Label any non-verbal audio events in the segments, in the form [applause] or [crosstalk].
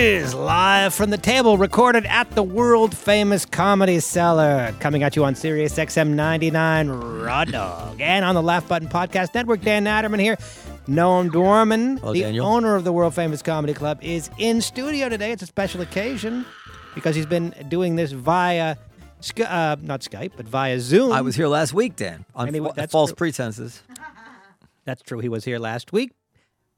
Is live from the table, recorded at the world famous Comedy Cellar, coming at you on Sirius XM 99 Raw Dog and on the Laugh Button Podcast Network. Dan Natterman here. Noam Dorman, Hello, the Daniel. owner of the world famous comedy club, is in studio today. It's a special occasion because he's been doing this via, uh, not Skype, but via Zoom. I was here last week, Dan, on Anyway, fa- false true. pretenses. That's true. He was here last week.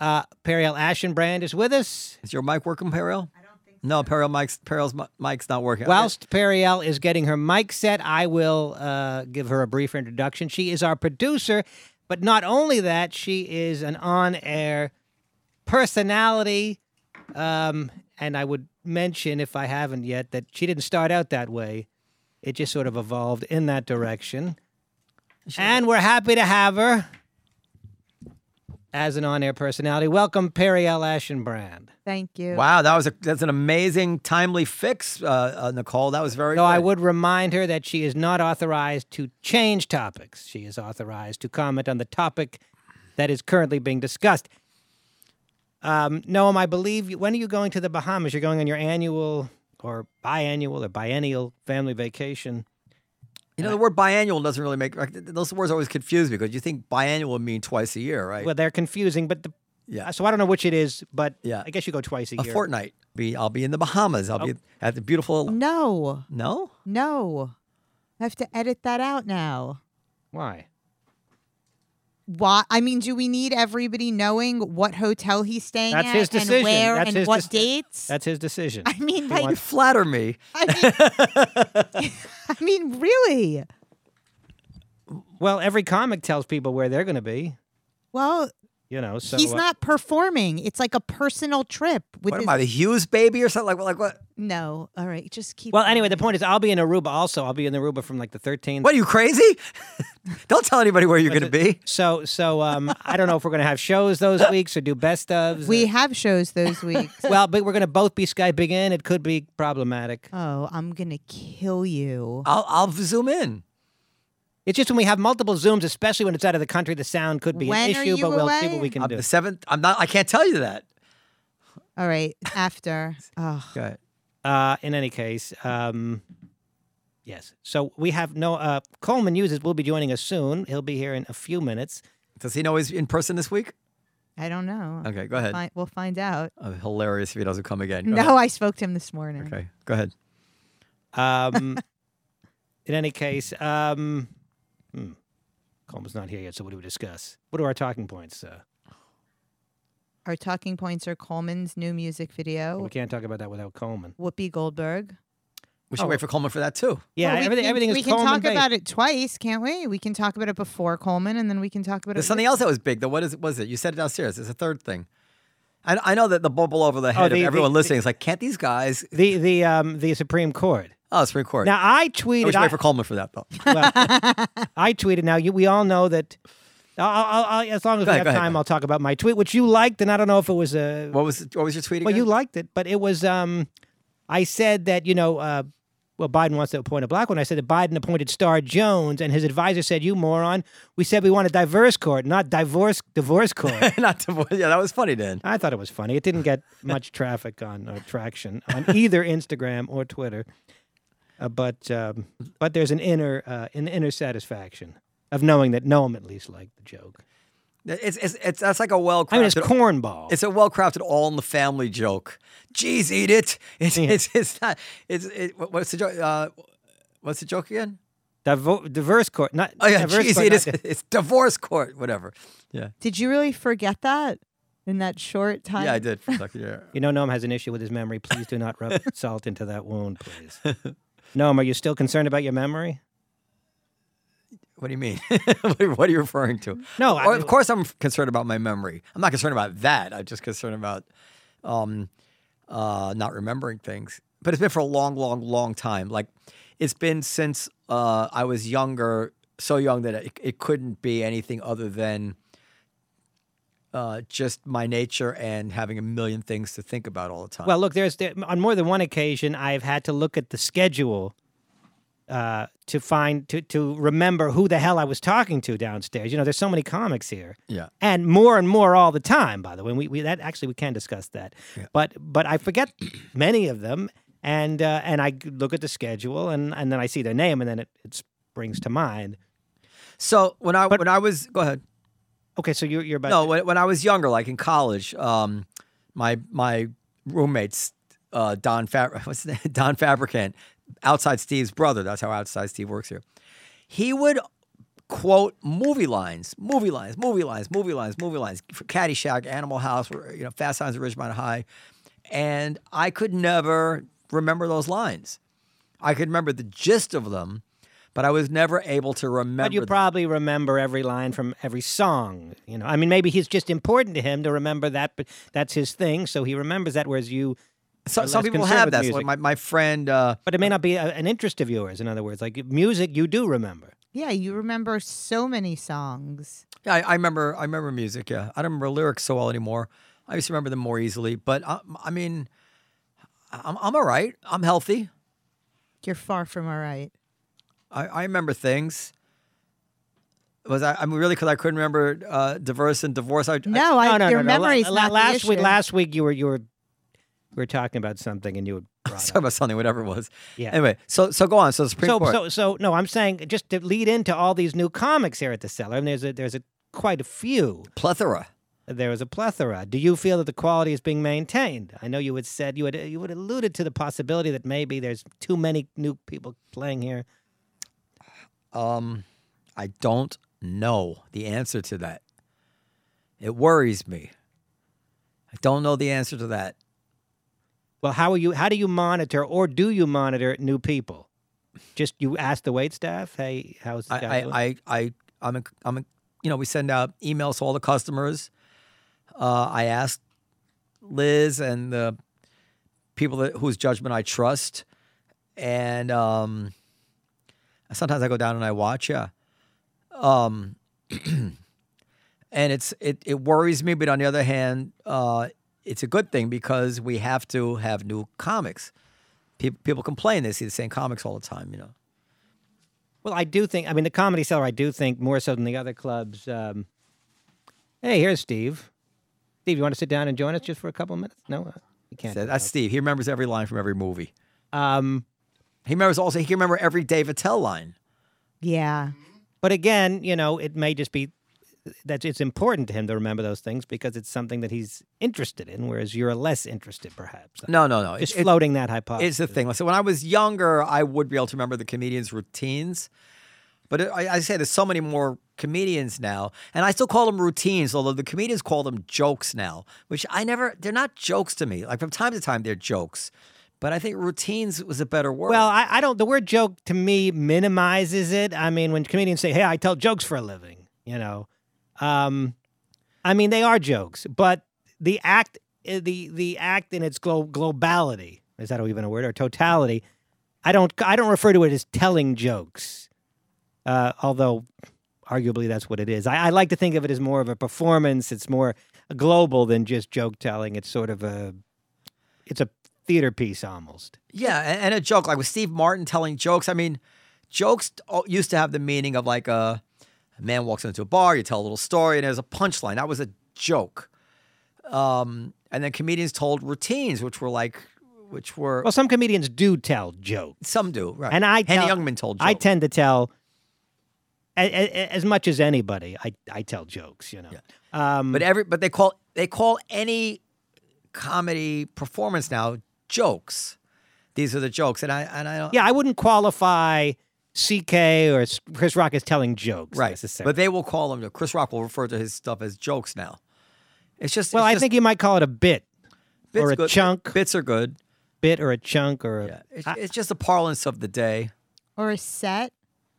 Uh, Periel Aschenbrand is with us. Is your mic working, Periel? I don't think so. No, Periel mic's, Periel's mic's not working. Whilst Periel is getting her mic set, I will uh, give her a brief introduction. She is our producer, but not only that, she is an on air personality. Um, and I would mention, if I haven't yet, that she didn't start out that way. It just sort of evolved in that direction. And we're happy to have her as an on air personality. Welcome, Periel Aschenbrand. Thank you. Wow, that was a that's an amazing, timely fix, uh, uh, Nicole. That was very. Though I would remind her that she is not authorized to change topics. She is authorized to comment on the topic that is currently being discussed. Um, Noam, I believe, you, when are you going to the Bahamas? You're going on your annual or biannual or biennial family vacation. You know, the word biannual doesn't really make like, those words always confuse me because you think biannual would mean twice a year, right? Well, they're confusing, but the, yeah, uh, so I don't know which it is, but Yeah. I guess you go twice a, a year. A fortnight. Be I'll be in the Bahamas. I'll Oh. be at the beautiful. No, No, no. I have to edit that out now. Why? Why? I mean, do we need everybody knowing what hotel he's staying That's at his decision. and where That's and his what deci- dates? That's his decision. I mean, He like, [laughs] you flatter me. I mean, [laughs] [laughs] I mean, really? well, every comic tells people where they're going to be. Well, You know, so he's uh, not performing. It's like a personal trip with What his. am I, the Hughes baby or something like like what? No, all right, just keep. Well, anyway, the point is, I'll be in Aruba also. I'll be in Aruba from like the 13th. What are you crazy? [laughs] Don't tell anybody where you're going to be. So, so um, I don't know if we're going to have shows those [laughs] weeks or do best ofs. we or- have shows those weeks. well, but we're going to both be Skyping in. It could be problematic. oh, I'm gonna kill you. I'll I'll zoom in. It's just when we have multiple Zooms, especially when it's out of the country, the sound could be When an issue. But we'll see what we can I'm do. the seventh. I'm not. I can't tell you that. All right, after. Oh, Okay. Uh, in any case, um, yes. So we have no. Uh, Coleman Hughes will be joining us soon. He'll be here in a few minutes. Does he know he's in person this week? I don't know. Okay, go ahead. Fi- we'll find out. Oh, hilarious if he doesn't come again. Go No, ahead. I spoke to him this morning. Okay, go ahead. Um, [laughs] in any case, um, hmm, Coleman's not here yet. So what do we discuss? What are our talking points? Uh, Our talking points are Coleman's new music video, we can't talk about that without Coleman. Whoopi Goldberg. We should Oh. wait for Coleman for that too. Yeah, Well, we everything can, everything is We can Coleman talk based. about it twice, can't we? We can talk about it before Coleman, and then we can talk about There's it. something else that was big though. What is was it? You said it downstairs. There's a third thing. I, I know that the bubble over the head Oh, the- of everyone the- listening is like, can't these guys? the the um the Supreme Court. Oh, Supreme Court. Now I I tweeted. wish I, wait for Coleman for that though. [laughs] well, I tweeted. Now you, we all know that. I'll, I'll, I'll, as long as Go we ahead, have go ahead, time, I'll talk about my tweet, which you liked, and I don't know if it was a. What was what was your tweet well, you liked it, but it was. Um, I said that you know. Uh, well, Biden wants to appoint a black one. I said that Biden appointed Star Jones, and his advisor said, "You moron! We said we want a diverse court, not divorce divorce court." [laughs] Not to, yeah, that was funny, Dan. I thought it was funny. It didn't get much traffic on or traction on either Instagram or Twitter, uh, but um, but there's an inner uh, an inner satisfaction of knowing that Noam at least liked the joke. It's it's, it's that's like a well I mean, it's crafted. cornball. It's a well crafted, all in the family joke. Jeez, eat it. [laughs] It's Yeah. it's, it's not. It's it, what's the joke? Uh, what's the joke again? Divo- diverse court, not Oh yeah, diverse jeez, court, eat not it. di- [laughs] It's divorce court, whatever. Yeah, Did you really forget that in that short time? yeah, I did for a second. Yeah. [laughs] You know, Noam has an issue with his memory. Please do not rub salt into that wound, please. Noam, are you still concerned about your memory? What do you mean? [laughs] what are- you referring to? No, I of course I'm concerned about my memory. I'm not concerned about that. I'm just concerned about um, uh, not remembering things. But it's been for a long, long, long time. Like it's been since uh, I was younger, so young that it, it couldn't be anything other than uh, just my nature and having a million things to think about all the time. Well, look, there's there, on more than one occasion I've had to look at the schedule uh, to find to to remember who the hell I was talking to downstairs. You know, there's so many comics here, Yeah. and more and more all the time. By the way, we, we that actually we can discuss that, Yeah. but but I forget [coughs] many of them, and uh, and I look at the schedule, and and then I see their name, and then it, it springs to mind. So when I But- when I was go ahead. Okay, so you're you're about No, when, when I was younger, like in college, um, my my roommates, uh, Don Fab- [laughs] what's his name? [laughs] Don Fabricant, outside Steve's brother. That's how outside Steve works here. He would quote movie lines, movie lines, movie lines, movie lines, movie lines. For Caddyshack, Animal House, you know, Fast Times at Ridgemont High, and I could never remember those lines. I could remember the gist of them, but I was never able to remember. But you them. probably remember every line from every song. You know, I mean, maybe he's just important to him to remember that, but that's his thing, so he remembers that. Whereas you, So, some people have that. So like my my friend. Uh, but it may not be a, an interest of yours. In other words, like music, you do remember. Yeah, you remember so many songs. Yeah, I, I remember. I remember music. Yeah, I don't remember lyrics so well anymore. I used to remember them more easily. But I, I mean, I'm I'm all right. I'm healthy. You're far from all right. I, I remember things. Was I? I mean, really? Because I couldn't remember uh, diverse and divorce. I, I- No, I, no, no, your no, no. memory's La- not the last week. issue. Last week, you were you were we were talking about something, and you would. [laughs] brought sorry up- about something, whatever it was. Yeah. Anyway, so so go on. So the Supreme So, Court. so, so, no, I'm saying just to lead into all these new comics here at the cellar, and there's a there's a quite a few. plethora. There is a plethora. Do you feel that the quality is being maintained? I know you had said you had you had alluded to the possibility that maybe there's too many new people playing here. Um, I don't know the answer to that. It worries me. I don't know the answer to that. Well, how are you? How do you monitor, or do you monitor new people? Just you ask the wait staff, "Hey, how's the guy I. I, I, I, I'm, a, I'm, a, you know, we send out emails to all the customers. Uh, I ask Liz and the people that, whose judgment I trust, and um, sometimes I go down and I watch. Yeah, um, [clears throat] and it's it it worries me, but on the other hand, uh, it's a good thing because we have to have new comics. People people complain they see the same comics all the time. You know. Well, I do think. I mean, the comedy cellar. I do think more so than the other clubs. Um, hey, here's Steve. Steve, you want to sit down and join us just for a couple of minutes? No, uh, you can't. That's Steve. He remembers every line from every movie. Um, He remembers also. He can remember every Dave Attell line. Yeah. but again, you know, it may just be that it's important to him to remember those things because it's something that he's interested in, whereas you're less interested, perhaps. No, no, no. Just It- it- floating that hypothesis. it's the thing. So when I was younger, I would be able to remember the comedians' routines. But it, I, I say there's so many more comedians now, and I still call them routines, although the comedians call them jokes now, which I never. They're not jokes to me. Like from time to time, they're jokes, but I think routines was a better word. Well, I, I don't. The word joke to me minimizes it. I mean, when comedians say, "Hey, I tell jokes for a living," you know, um, I mean they are jokes, but the act, eh, the the act in its glo- globality is that even a word or totality? I don't. I don't refer to it as telling jokes, uh, although arguably that's what it is. I, I like to think of it as more of a performance. It's more global than just joke telling. It's sort of a, it's a theater piece almost. Yeah, and, and a joke like with Steve Martin telling jokes. I mean, jokes used to have the meaning of like a, a man walks into a bar, you tell a little story, and there's a punchline. That was a joke. Um, and then comedians told routines, which were like, which were Well, some comedians do tell jokes. some do right. And I Henny tell- Youngman told jokes. I tend to tell a, a, a- as much as anybody. I, I tell jokes, you know. Um, but every but they call they call any comedy performance now jokes. These are the jokes, and I and I don't yeah, I wouldn't qualify CK or Chris Rock as telling jokes right. necessarily. But they will call them. Chris Rock will refer to his stuff as jokes now. It's just well, it's I just- think you might call it a bit, bits or a good. chunk. Bits are good. bit or a chunk or a, Yeah, it's, I- it's just the parlance of the day. Or a set.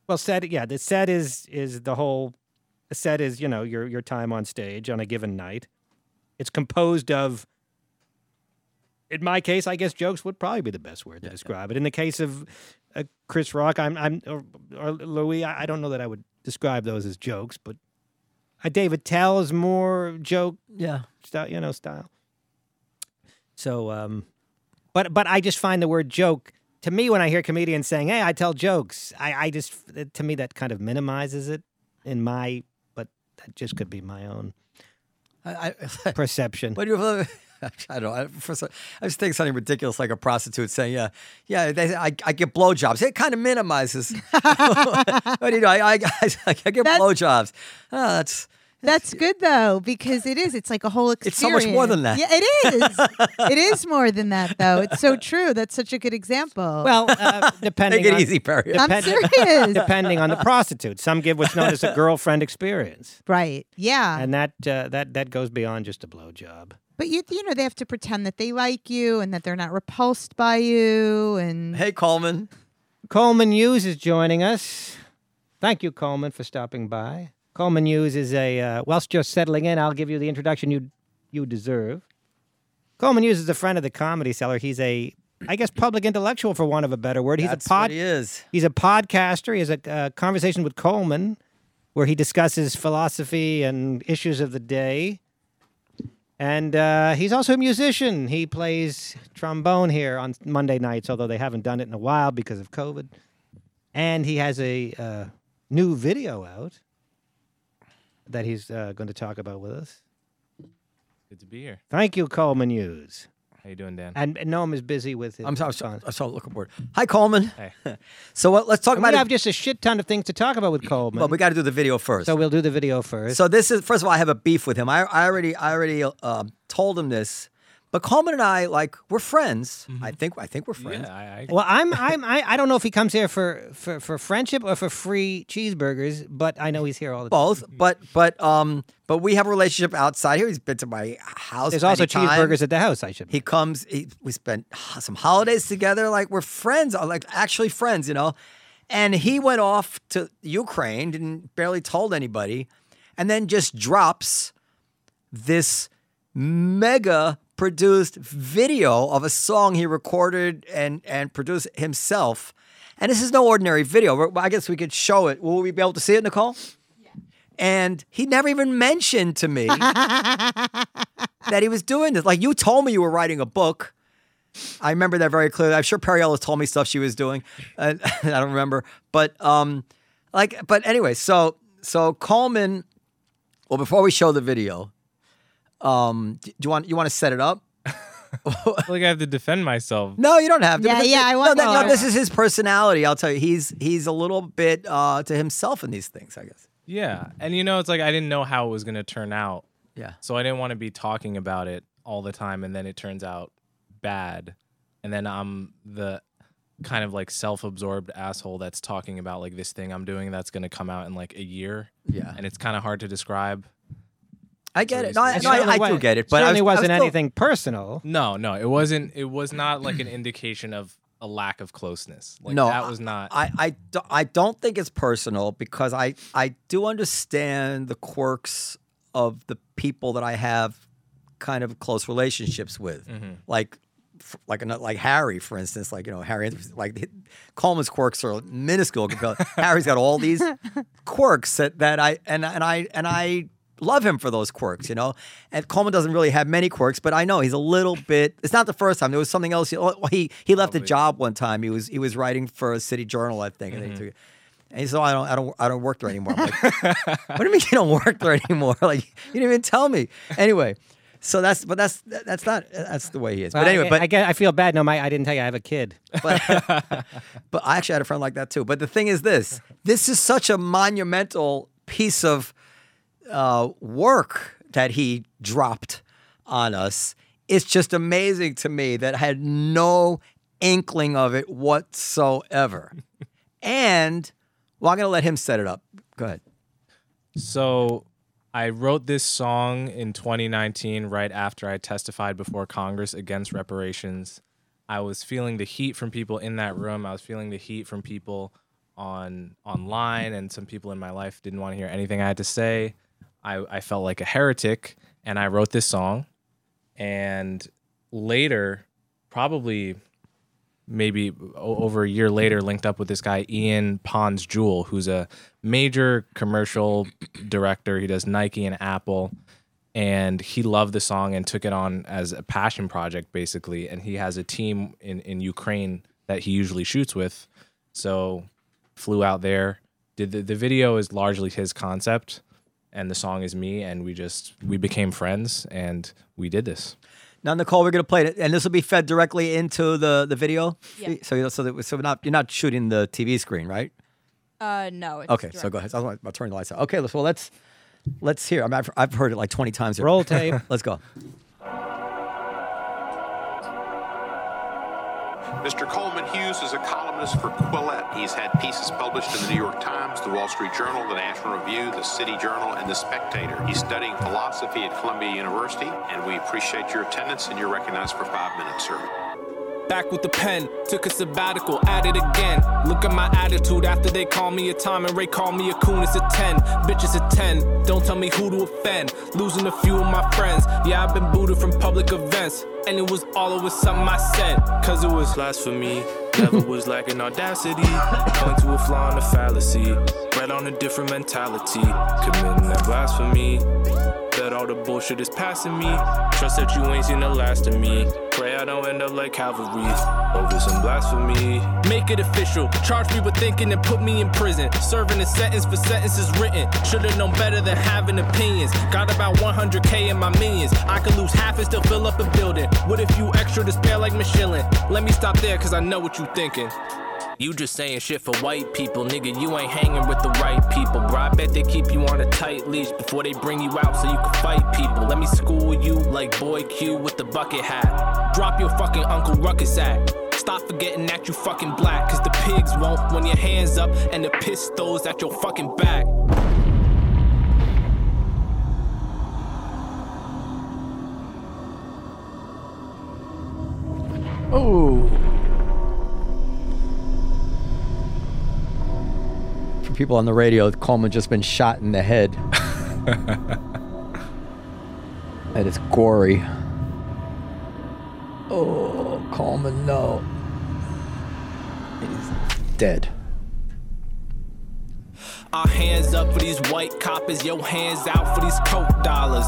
well, set. Yeah, the set is is the whole. The set is you know your your time on stage on a given night. It's composed of. In my case, I guess jokes would probably be the best word to describe it. In the case of uh, Chris Rock, I'm I'm or, or Louis, I, I don't know that I would describe those as jokes, but uh, Dave Attell is more joke Yeah, style, you know, style. So, um, but but I just find the word joke to me, when I hear comedians saying, "Hey, I tell jokes," I, I just to me that kind of minimizes it in my, but that just could be my own I, I, perception. [laughs] but you [laughs] I don't know. I, first, I just think something ridiculous like a prostitute saying, "Yeah, yeah, they, I, I get blowjobs." It kind of minimizes. [laughs] but you know, I, I, I, I get That's- blowjobs. Oh, that's That's good though because it is. It's like a whole experience. [laughs] It's so much more than that. Yeah, it is. it is more than that though. It's so true. That's such a good example. well, uh, depending take it on, easy, Perry. I'm serious. depending on the prostitute, some give what's known as a girlfriend experience, right. Yeah. and that uh, that that goes beyond just a blowjob. But you you know they have to pretend that they like you and that they're not repulsed by you and Hey, Coleman. Coleman Hughes is joining us. Thank you, Coleman, for stopping by. Coleman Hughes is a, uh, whilst you're settling in, I'll give you the introduction you you deserve. Coleman Hughes is a friend of the Comedy Cellar. He's a, I guess, public intellectual, for want of a better word. He's That's a pod, what he is. He's a podcaster. He has a uh, conversation with Coleman where he discusses philosophy and issues of the day. And uh, he's also a musician. He plays trombone here on Monday nights, although they haven't done it in a while because of COVID. And he has a uh, new video out that he's uh, going to talk about with us. Good to be here. Thank you, Coleman Hughes. How you doing, Dan? And, and Noam is busy with his. I'm sorry. I'm sorry. I'm sorry looking forward. Hi, Coleman. Hey. [laughs] So what, let's talk And we about have just a shit ton of things to talk about with Coleman. But we got to do the video first. so we'll do the video first. So this is first of all, I have a beef with him. I, I already I already uh, told him this, but Coleman and I like we're friends. I think I think we're friends. Yeah, I, I, Well, I'm I'm I, I don't know if he comes here for, for for friendship or for free cheeseburgers, but I know he's here all the time. Both, but but um, but we have a relationship outside here. He's been to my house. There's also times. cheeseburgers at the house. I should. He comes. He, we spent some holidays together. Like we're friends. uh, Like actually friends. You know. And he went off to Ukraine. Didn't barely told anybody, and then just drops this mega produced video of a song he recorded and and produced himself. And this is no ordinary video. I guess we could show it. Will we be able to see it, Nicole? And he never even mentioned to me [laughs] that he was doing this. Like you told me you were writing a book. I remember that very clearly. I'm sure Perry Ellis told me stuff she was doing. Uh, [laughs] I don't remember, but um, like, but anyway, so so Coleman. Well, before we show the video, um, do you want you want to set it up? [laughs] like I have to defend myself. No, you don't have to. Yeah, yeah, thi- I no, want that- no, this is his personality. I'll tell you, he's he's a little bit uh, to himself in these things. I guess. Yeah, and you know, it's like I didn't know how it was gonna turn out, Yeah. so I didn't want to be talking about it all the time, and then it turns out bad, and then I'm the kind of like self-absorbed asshole that's talking about like this thing I'm doing that's gonna come out in like a year, Yeah. and it's kind of hard to describe. I get it. No, I, no, I, I do get it. But I certainly was, I was wasn't still- anything personal. No, no, it wasn't. It was not like an indication of a lack of closeness. Like, no, that was not. I, I, do- I don't think it's personal because I, I do understand the quirks of the people that I have kind of close relationships with, Mm-hmm. like, like ano- like Harry, for instance. Like you know, Harry, like Coleman's quirks are minuscule. [laughs] Harry's got all these quirks that, that I and and I and I love him for those quirks, you know. And Coleman doesn't really have many quirks, but I know he's a little bit. It's not the first time. There was something else. He he, he left a job one time. He was he was writing for a city journal, I think, and they mm-hmm. took it. And he said, oh, "I don't, I don't, I don't work there anymore." I'm like, "What do you mean you don't work there anymore? [laughs] Like you didn't even tell me." Anyway, so that's but that's that's not that's the way he is. But anyway, I, but I, get, I feel bad. No, my I didn't tell you I have a kid. but [laughs] but I actually had a friend like that too. But the thing is this: this is such a monumental piece of uh, work that he dropped on us. It's just amazing to me that I had no inkling of it whatsoever. [laughs] and well, I'm gonna let him set it up. Go ahead. So I wrote this song in 2019 right after I testified before Congress against reparations. I was feeling the heat from people in that room. I was feeling the heat from people on online and some people in my life didn't want to hear anything I had to say. I, I felt like a heretic and I wrote this song. And later, probably maybe over a year later linked up with this guy Ian Pons Jewell, who's a major commercial director. He does Nike and Apple, and he loved the song and took it on as a passion project basically. And he has a team in in Ukraine that he usually shoots with. So flew out there. Did the, the video is largely his concept and the song is me and we just we became friends and we did this. Now, Nicole, we're gonna play it, and this will be fed directly into the the video. Yeah. So, you know, so that so we're not you're not shooting the TV screen, right? Uh, no. It's Okay, so go ahead. I'll, I'll turn the lights out. Okay, let's, well, let's let's hear. I mean, I've, I've heard it like 20 times. here. Roll tape. [laughs] let's go. Mr. Coleman Hughes is a columnist for Quillette. He's had pieces published in the New York Times, the Wall Street Journal, the National Review, the City Journal, and the Spectator. He's studying philosophy at Columbia University, and we appreciate your attendance, and you're recognized for five minutes, sir. Back with the pen, took a sabbatical, at it again. Look at my attitude after they call me a Tom and Ray call me a coon. It's a 10, bitch, it's a 10. Don't tell me who to offend. Losing a few of my friends. Yeah, I've been booted from public events. And it was all over something I said. Cause it was blasphemy. Never was lacking audacity. Point to a flaw in the fallacy. Bred on a different mentality. Committing that blasphemy. Bet all the bullshit is passing me. Trust that you ain't seen the last of me. Pray I don't end up like Calvary over some blasphemy. Make it official. Charge me with thinking and put me in prison. Serving a sentence for sentences written. Should've known better than having opinions. Got about 100k in my minions. I could lose half and still fill up a building. With a few extra to spare like Michelin. Let me stop there cause I know what you thinking. You just saying shit for white people, nigga. You ain't hanging with the right people, bro. I bet they keep you on a tight leash before they bring you out so you can fight people. Let me school you like Boy Q with the bucket hat. Drop your fucking Uncle Ruckus act. Stop forgetting that you fucking black, cause the pigs won't when your hands up and the pistols at your fucking back. For people on the radio, Coleman just been shot in the head. [laughs] and it's gory. Oh, Coleman, no. He's dead. Our hands up for these white coppers, your hands out for these coke dollars.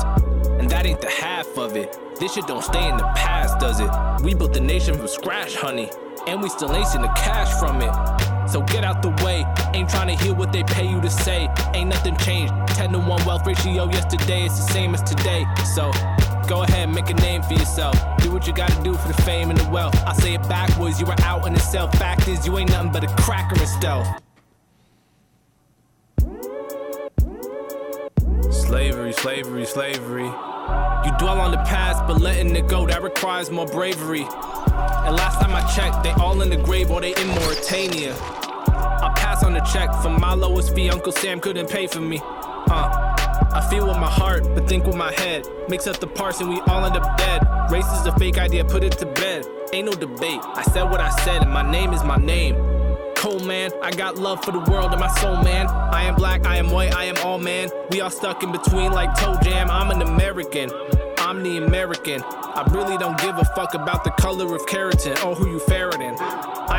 And that ain't the half of it. This shit don't stay in the past, does it? We built the nation from scratch, honey. And we still ain't seen the cash from it. So get out the way. Ain't trying to hear what they pay you to say. Ain't nothing changed. 10 to 1 wealth ratio yesterday, it's the same as today. So go ahead, make a name for yourself. Do what you gotta do for the fame and the wealth. I say it backwards, you were out in the cell. Fact is, you ain't nothing but a cracker in stealth. Slavery, slavery, slavery. You dwell on the past, but letting it go, that requires more bravery. And last time I checked, they all in the grave or they in Mauritania. On the check for my lowest fee, Uncle Sam couldn't pay for me. Uh, I feel with my heart, but think with my head. Mix up the parts and we all end up dead. Race is a fake idea, put it to bed. Ain't no debate. I said what I said, and my name is my name. Cold man, I got love for the world and my soul, man. I am black, I am white, I am all man. We all stuck in between like toe jam. I'm an American. I'm the American. I really don't give a fuck about the color of keratin or who you ferreting.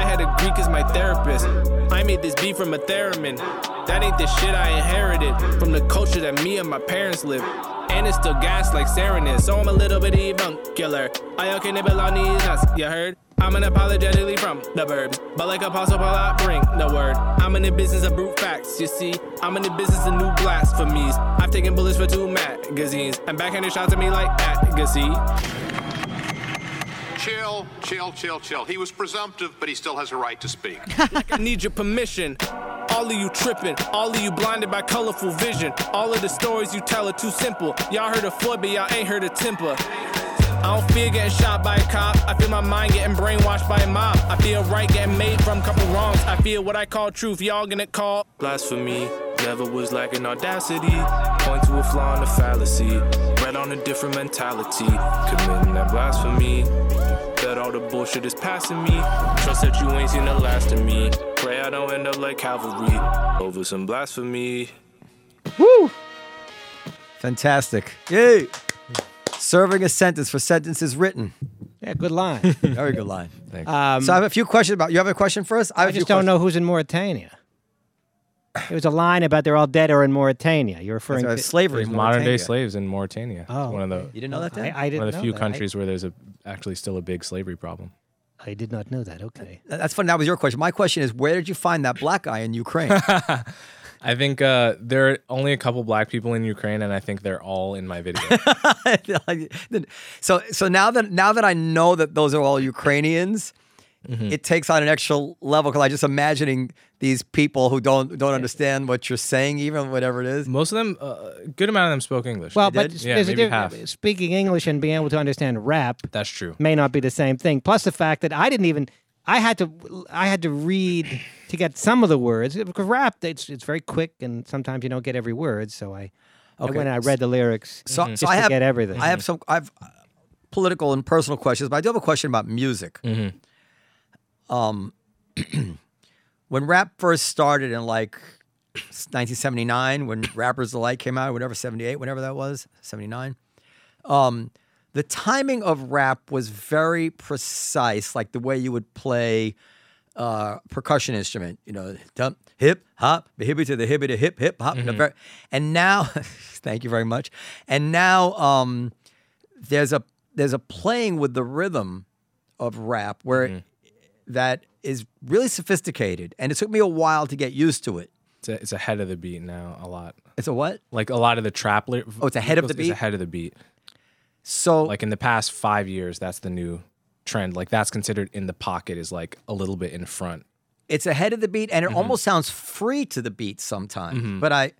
I had a Greek as my therapist. I made this beat from a theremin. That ain't the shit I inherited from the culture that me and my parents live. And it's still gas like sarin is, so I'm a little bit avuncular. I okay nibble on these nuts, you heard? I'm unapologetically from the burbs, but like Apostle Paul, I bring the word. I'm in the business of brute facts, you see. I'm in the business of new blasphemies. I've taken bullets for two magazines, and backhanded shots at me like Agassi. Chill, chill, chill, chill. He was presumptive, but he still has a right to speak. like [laughs] I need your permission. All of you tripping, all of you blinded by colorful vision. All of the stories you tell are too simple. Y'all heard of Floyd, but y'all ain't heard of Timpa. I don't fear getting shot by a cop. I feel my mind getting brainwashed by a mob. I feel right getting made from couple wrongs. I feel what I call truth. Y'all gonna call blasphemy. Never was lacking audacity. Point to a flaw in a fallacy. Bred on a different mentality. Committing that blasphemy. Bet all the bullshit is passing me. Trust that you ain't seen the last of me. Pray I don't end up like Calvary over some blasphemy. Woo! Fantastic. Yay! Serving a sentence for sentences written. Yeah, good line. [laughs] Very good line. Thanks. Um, So I have a few questions about. You have a question for us? I, I a few just don't questions. know who's in Mauritania. It was a line about they're all dead or in Mauritania. You're referring to slavery. There's in modern day slaves in Mauritania. Oh, one of the You didn't know that? I, Dan? I didn't one of the know few that. I- countries where there's a actually still a big slavery problem. I did not know that. Okay. That's funny. That was your question. My question is, where did you find that black guy in Ukraine? [laughs] I think uh, there are only a couple black people in Ukraine, and I think they're all in my video. [laughs] so, so now that now that I know that those are all Ukrainians, Mm-hmm. it takes on an extra level because I just imagining these people who don't don't understand what you're saying, even whatever it is. Most of them, uh, a good amount of them spoke English. Well, They but did? Yeah, there's a maybe half. speaking English and being able to understand rap that's true. may not be the same thing. Plus the fact that I didn't even I had to I had to read to get some of the words because rap it's it's very quick and sometimes you don't get every word. So I I went and I read the lyrics So, just so I to have get everything. I have some I've uh, political and personal questions, but I do have a question about music. Mm-hmm. Um, [clears throat] when rap first started in like 1979, when [coughs] Rappers Delight came out, whatever 78, whatever that was, 79. Um, the timing of rap was very precise, like the way you would play uh, percussion instrument, you know, dump, hip hop, the hippie to the hippie to hip hip hop. ver- And now, [laughs] thank you very much. And now um, there's a there's a playing with the rhythm of rap where that is really sophisticated, and it took me a while to get used to it. It's, a, it's ahead of the beat now, a lot. It's a what? Like a lot of the trap. Li- Oh, it's ahead of the It's beat? ahead of the beat. So Like in the past five years, that's the new trend. Like that's considered in the pocket is like a little bit in front. it's ahead of the beat and it Mm-hmm. almost sounds free to the beat sometimes but I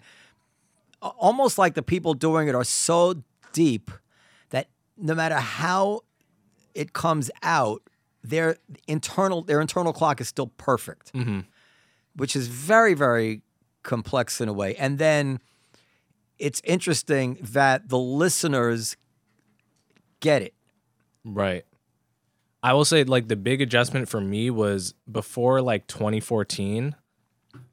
almost like the people doing it are so deep that no matter how it comes out their internal their internal clock is still perfect Mm-hmm. which is very very complex in a way and then it's interesting that the listeners get it Right. I will say like the big adjustment for me was before like 2014,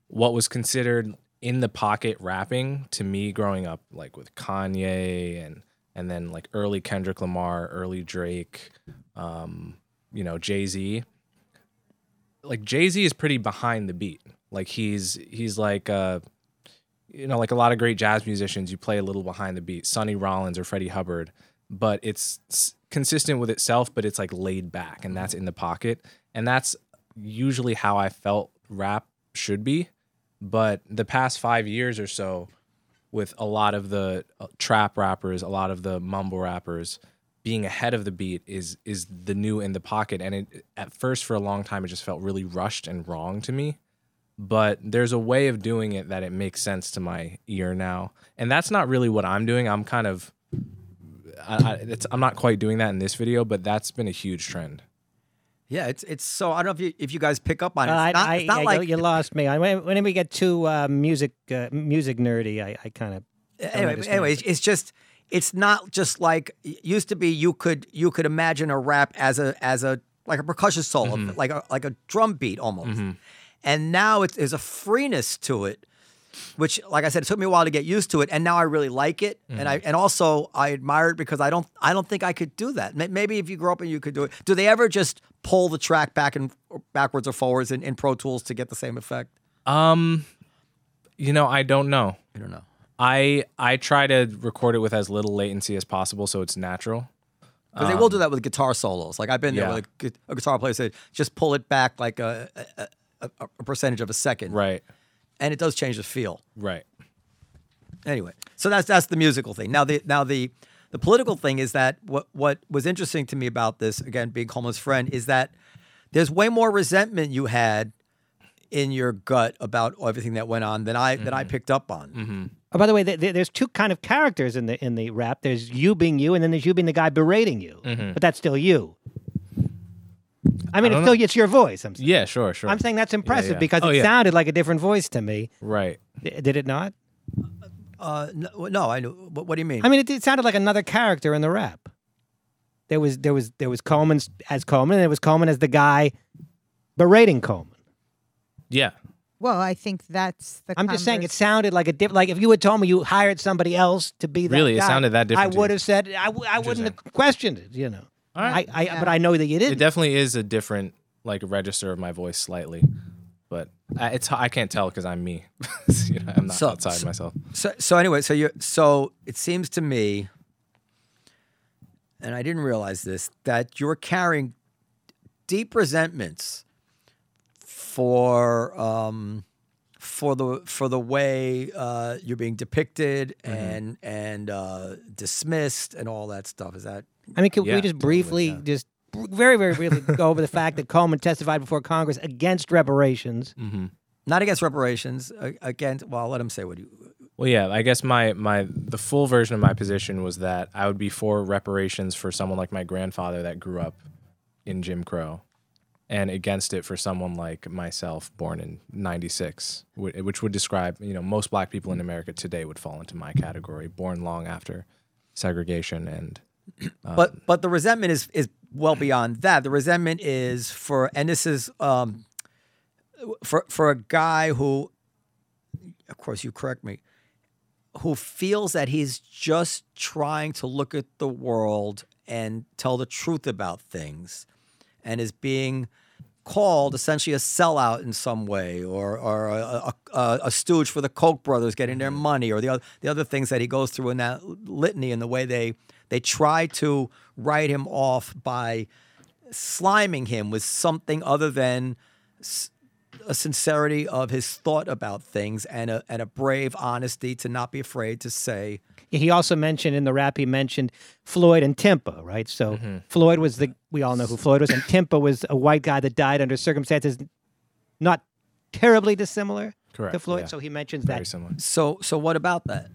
what was considered in the pocket rapping to me growing up like with Kanye and and then like early Kendrick Lamar, early Drake, um, you know, Jay-Z. Like Jay-Z is pretty behind the beat. Like he's he's like uh you know, like a lot of great jazz musicians, you play a little behind the beat. Sonny Rollins or Freddie Hubbard, but it's consistent with itself, but it's like laid back, and that's in the pocket, and that's usually how I felt rap should be. But the past five years or so, with a lot of the uh, trap rappers, a lot of the mumble rappers being ahead of the beat is is the new in the pocket, and it at first for a long time it just felt really rushed and wrong to me. But there's a way of doing it that it makes sense to my ear now. And that's not really what i'm doing. I'm kind of I, I, it's, i'm not quite doing that in this video but that's been a huge trend. Yeah it's it's so i don't know if you if you guys pick up on it. Uh, it's not, I, it's not I- like you lost me. I, when- whenever we get too uh, music uh, music nerdy, I, I kind of anyway, anyway, it's, it's just it's not just like used to be. You could you could imagine a rap as a as a like a percussion solo, mm-hmm. like a like a drum beat almost. Mm-hmm. And now it's there's a freeness to it, which, like I said, it took me a while to get used to it, and now I really like it. And I mm-hmm. and also I admire it because I don't I don't think I could do that. Maybe if you grew up and you could do it. Do they ever just pull the track back and backwards or forwards in, in Pro Tools to get the same effect? um you know i don't know I don't know. I i try to record it with as little latency as possible so it's natural Because they will do that with guitar solos. Like I've been there yeah. with a, a guitar player said, just pull it back like a, a, a, a percentage of a second, right and it does change the feel. right Anyway, so that's that's the musical thing. Now the now the the political thing is that what what was interesting to me about this again being Coleman's friend is that there's way more resentment you had in your gut about everything that went on than I than I mm-hmm. picked up on. Mm-hmm. Oh, by the way, th- th- there's two kind of characters in the in the rap. There's you being you, and then there's you being the guy berating you. Mm-hmm. But that's still you. I mean, I it's don't still it's your voice. I'm saying. yeah sure sure I'm saying that's impressive yeah. because Oh, it yeah. sounded like a different voice to me. right D- Did it not? Uh, no, no, I know. What, what do you mean? I mean, it, it sounded like another character in the rap. There was there was there was Coleman as Coleman, and there was Coleman as the guy berating Coleman. Yeah Well, I think that's the. I'm just saying it convers- sounded like a diff- like if you had told me you hired somebody else to be that Really? It guy, sounded that different I to would you? have said I, w- I wouldn't have questioned it. You know, All right. I, I Yeah. but I know that you it didn't. definitely is a different like register of my voice slightly but I, it's i can't tell because i'm me [laughs] you know, i'm not So- outside so- myself So so anyway, so you so it seems to me, and I didn't realize this that you're carrying deep resentments for um, for the for the way uh, you're being depicted Mm-hmm. and and uh, dismissed and all that stuff. Is that I mean, can Yeah, we just totally, briefly, yeah. just very, very briefly [laughs] go over the fact that Coleman testified before Congress against reparations? not against reparations? Against well, I'll let him say what you. Well, yeah, I guess my my the full version of my position was that I would be for reparations for someone like my grandfather that grew up in Jim Crow, and against it for someone like myself, born in '96, which would describe you know most Black people in America today would fall into my category, born long after segregation and but but the resentment is is well beyond that. The resentment is for and this is um for for a guy who of course you correct me who feels that he's just trying to look at the world and tell the truth about things and is being called essentially a sellout in some way or, or a, a, a, stooge for the Koch brothers getting their mm-hmm. money or the other, the other things that he goes through in that litany and the way they, they try to write him off by sliming him with something other than a sincerity of his thought about things and a, and a brave honesty to not be afraid to say He also mentioned in the rap, he mentioned Floyd and Timpa, right? So Mm-hmm. Floyd was the, we all know who Floyd was, and [laughs] Timpa was a white guy that died under circumstances not terribly dissimilar to Floyd. yeah. So he mentions that. very that. similar. so so what about that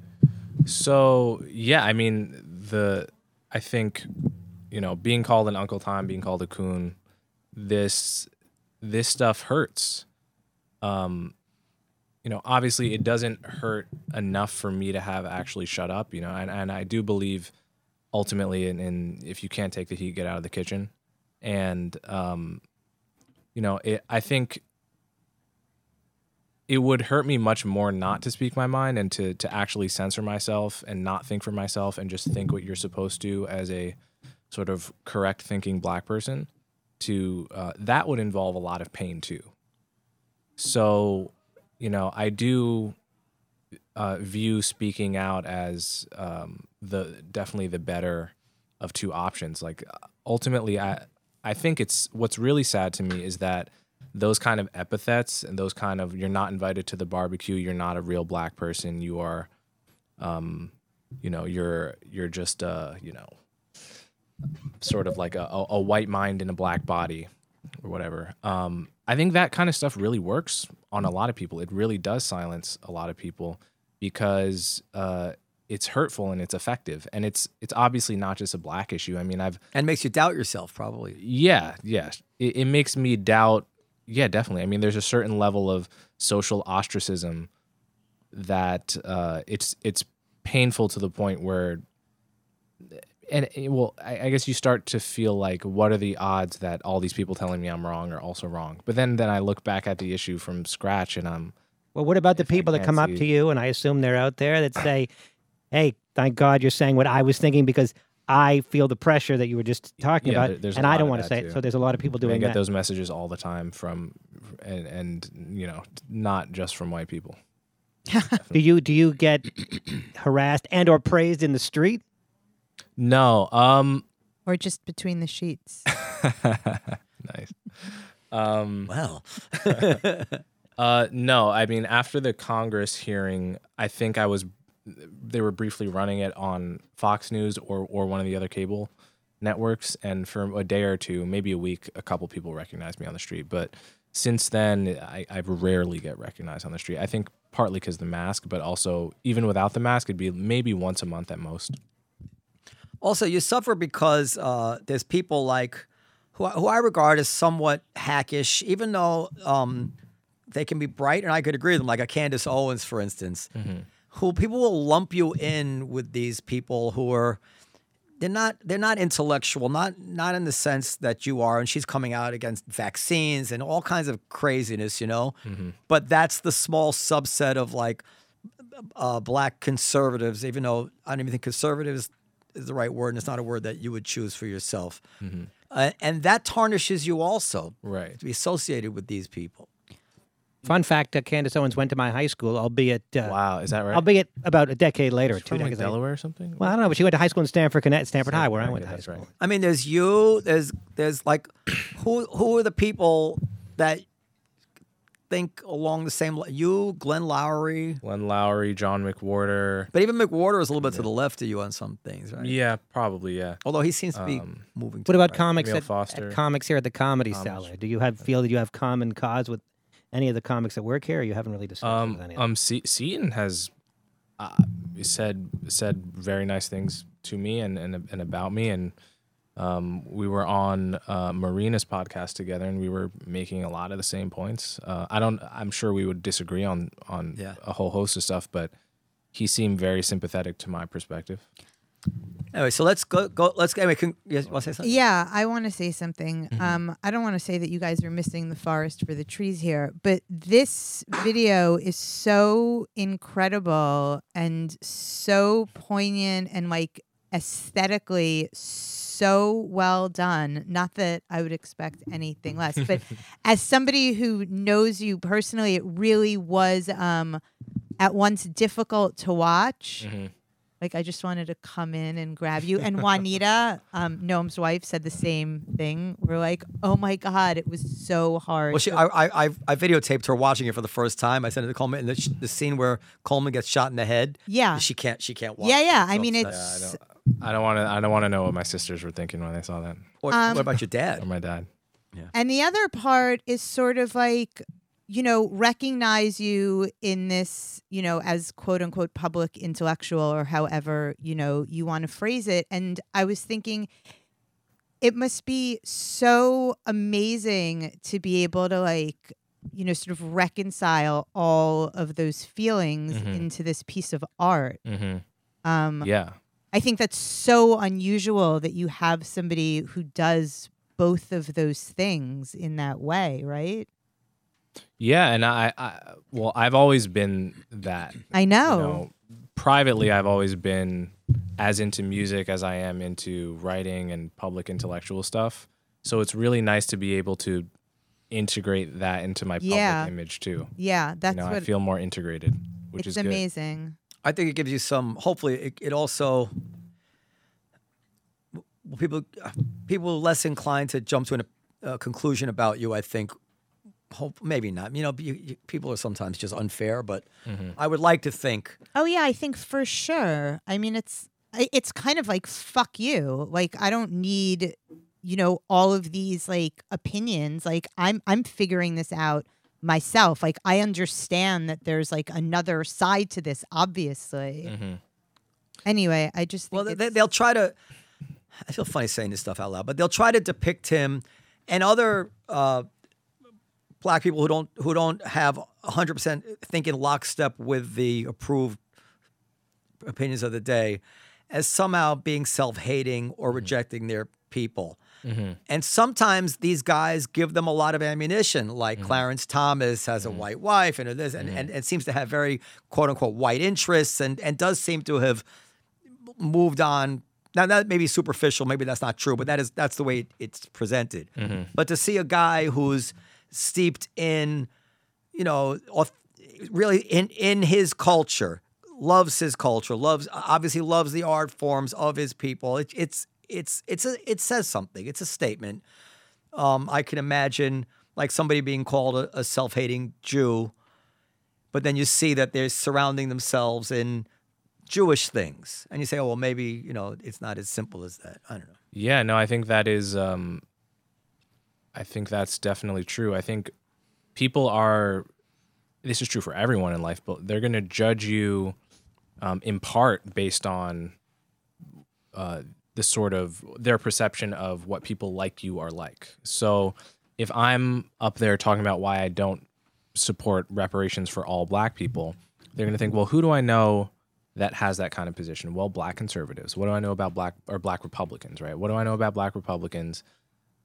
So yeah, I mean the I think you know being called an Uncle Tom, being called a coon, this this stuff hurts. Um, you know, obviously it doesn't hurt enough for me to have actually shut up. You know, and and I do believe ultimately in, in if you can't take the heat, get out of the kitchen. And um, you know, it, I think it would hurt me much more not to speak my mind and to to actually censor myself and not think for myself and just think what you're supposed to as a sort of correct thinking black person to uh, that would involve a lot of pain too so you know i do uh, view speaking out as um, the definitely the better of two options. Like ultimately i i think it's what's really sad to me is that those kind of epithets and those kind of you're not invited to the barbecue you're not a real black person you are um you know you're you're just uh you know sort of like a, a, a white mind in a black body or whatever. Um i think that kind of stuff really works on a lot of people it really does silence a lot of people because uh it's hurtful and it's effective and it's it's obviously not just a black issue i mean i've and makes you doubt yourself probably yeah, yeah. It, it makes me doubt. Yeah, definitely. I mean, there's a certain level of social ostracism that uh, it's it's painful to the point where, and eh, well, I, I guess you start to feel like, what are the odds that all these people telling me I'm wrong are also wrong? But then then I look back at the issue from scratch, and I'm Well, what about the people that come up to you, and I assume they're out there that say, [coughs] "Hey, thank God you're saying what I was thinking because I feel the pressure that you were just talking Yeah, about, there- and I don't want to say too. it." So there's a lot of people I doing get that. those messages all the time from, and and you know, not just from white people. [laughs] do you do you get [coughs] harassed and or praised in the street? No, um, or just between the sheets. [laughs] nice. Um, well [laughs] Uh, no, I mean after the Congress hearing, I think I was they were briefly running it on Fox News or or one of the other cable networks, and for a day or two, maybe a week, a couple people recognized me on the street. But since then, I, I rarely get recognized on the street. I think partly because the mask, but also even without the mask, it'd be maybe once a month at most. Also, you suffer because uh, there's people like who, I- who I regard as somewhat hackish, even though um, they can be bright, and I could agree with them, like a Candace Owens, for instance, who people will lump you in with these people who are they're not they're not intellectual, not not in the sense that you are, and she's coming out against vaccines and all kinds of craziness, you know. But that's the small subset of like uh, black conservatives, even though I don't even think conservatives is the right word, and it's not a word that you would choose for yourself. Uh, and that tarnishes you also Right. to be associated with these people. Fun fact: uh, Candace Owens went to my high school, albeit uh, Wow, is that right? albeit about a decade later, She's two from like decades later. Delaware or something. Well, I don't know, but she went to high school in Stamford, Connecticut, Stamford High, where I went to high school. right. I mean, there's you. There's there's like, [coughs] who who are the people that think along the same? li- You, Glenn Loury, Glenn Loury, John McWhorter. but even McWhorter is a little bit to the left of you on some things, right? Yeah, probably. Yeah. Although he seems to be Um, moving. To What about right. comics at, Foster. at comics here at the Comedy Thomas. Cellar? Do you have feel that you have common cause with any of the comics that work here, or you haven't really discussed Um, with any um, Se- Seaton has uh, said said very nice things to me and and, and about me, and um, we were on uh, Marina's podcast together, and we were making a lot of the same points. Uh, I don't. I'm sure we would disagree on on Yeah. a whole host of stuff, but he seemed very sympathetic to my perspective. Anyway, so let's go. Go. Let's go. Anyway, can, you want to say something? Yeah, I want to say something. Um, I don't want to say that you guys are missing the forest for the trees here, but this video is so incredible and so poignant and like aesthetically so well done. Not that I would expect anything less, but [laughs] as somebody who knows you personally, it really was um, at once difficult to watch. Like I just wanted to come in and grab you. And [laughs] Juanita, um, Noam's wife, said the same thing. We're like, oh my god, it was so hard. Well, she, I, I, I, I videotaped her watching it for the first time. I sent it to Coleman, and the, the scene where Coleman gets shot in the head. Yeah. she can't, she can't watch. yeah, yeah. I mean, it's I don't. I don't want to. I don't want to know what my sisters were thinking when they saw that, What, Um, what about your dad? or my dad. Yeah. And the other part is sort of like, you know, recognize you in this, you know, as quote unquote public intellectual or however, you know, you want to phrase it. And I was thinking, it must be so amazing to be able to like, you know, sort of reconcile all of those feelings Mhm. into this piece of art. hmm Um, Yeah. I think that's so unusual that you have somebody who does both of those things in that way, right? Yeah, and I, I well, I've always been that. I You know. know, privately, I've always been as into music as I am into writing and public intellectual stuff. So it's really nice to be able to integrate that into my public Yeah. image too. Yeah, that's you know, I feel more integrated, which it's is good. amazing. I think it gives you some. Hopefully, it, it also people uh, people are less inclined to jump to an, a conclusion about you. I think. Hope maybe not. You know, you, you, people are sometimes just unfair, but I would like to think. Oh yeah, I think for sure. I mean, it's it's kind of like fuck you. Like I don't need you know all of these like opinions. Like I'm I'm figuring this out myself. Like I understand that there's like another side to this obviously. Mhm. Anyway, I just think Well, they, they'll try to. I feel funny saying this stuff out loud, but they'll try to depict him and other uh, black people who don't who don't have 100 percent think in lockstep with the approved opinions of the day as somehow being self-hating or mm-hmm. rejecting their people. Mm-hmm. And sometimes these guys give them a lot of ammunition, like mm-hmm. Clarence Thomas has a white wife and this, and, and, and seems to have very quote unquote white interests, and, and does seem to have moved on. Now that may be superficial, maybe that's not true, but that is that's the way it- it's presented. But to see a guy who's steeped in, you know, really in in his culture, loves his culture, loves obviously loves the art forms of his people. It, it's it's it's a it says something. It's a statement. Um, I can imagine like somebody being called a, a self-hating Jew, but then you see that they're surrounding themselves in Jewish things, and you say, "Oh, well, maybe you know it's not as simple as that." I don't know. Yeah, no, I think that is um I think that's definitely true. I think people are this is true for everyone in life, but they're going to judge you um, in part based on uh, the sort of their perception of what people like you are like. So if I'm up there talking about why I don't support reparations for all black people, they're going to think, well, who do I know that has that kind of position? Well, black conservatives. What do I know about black or black Republicans, right? What do I know about black Republicans?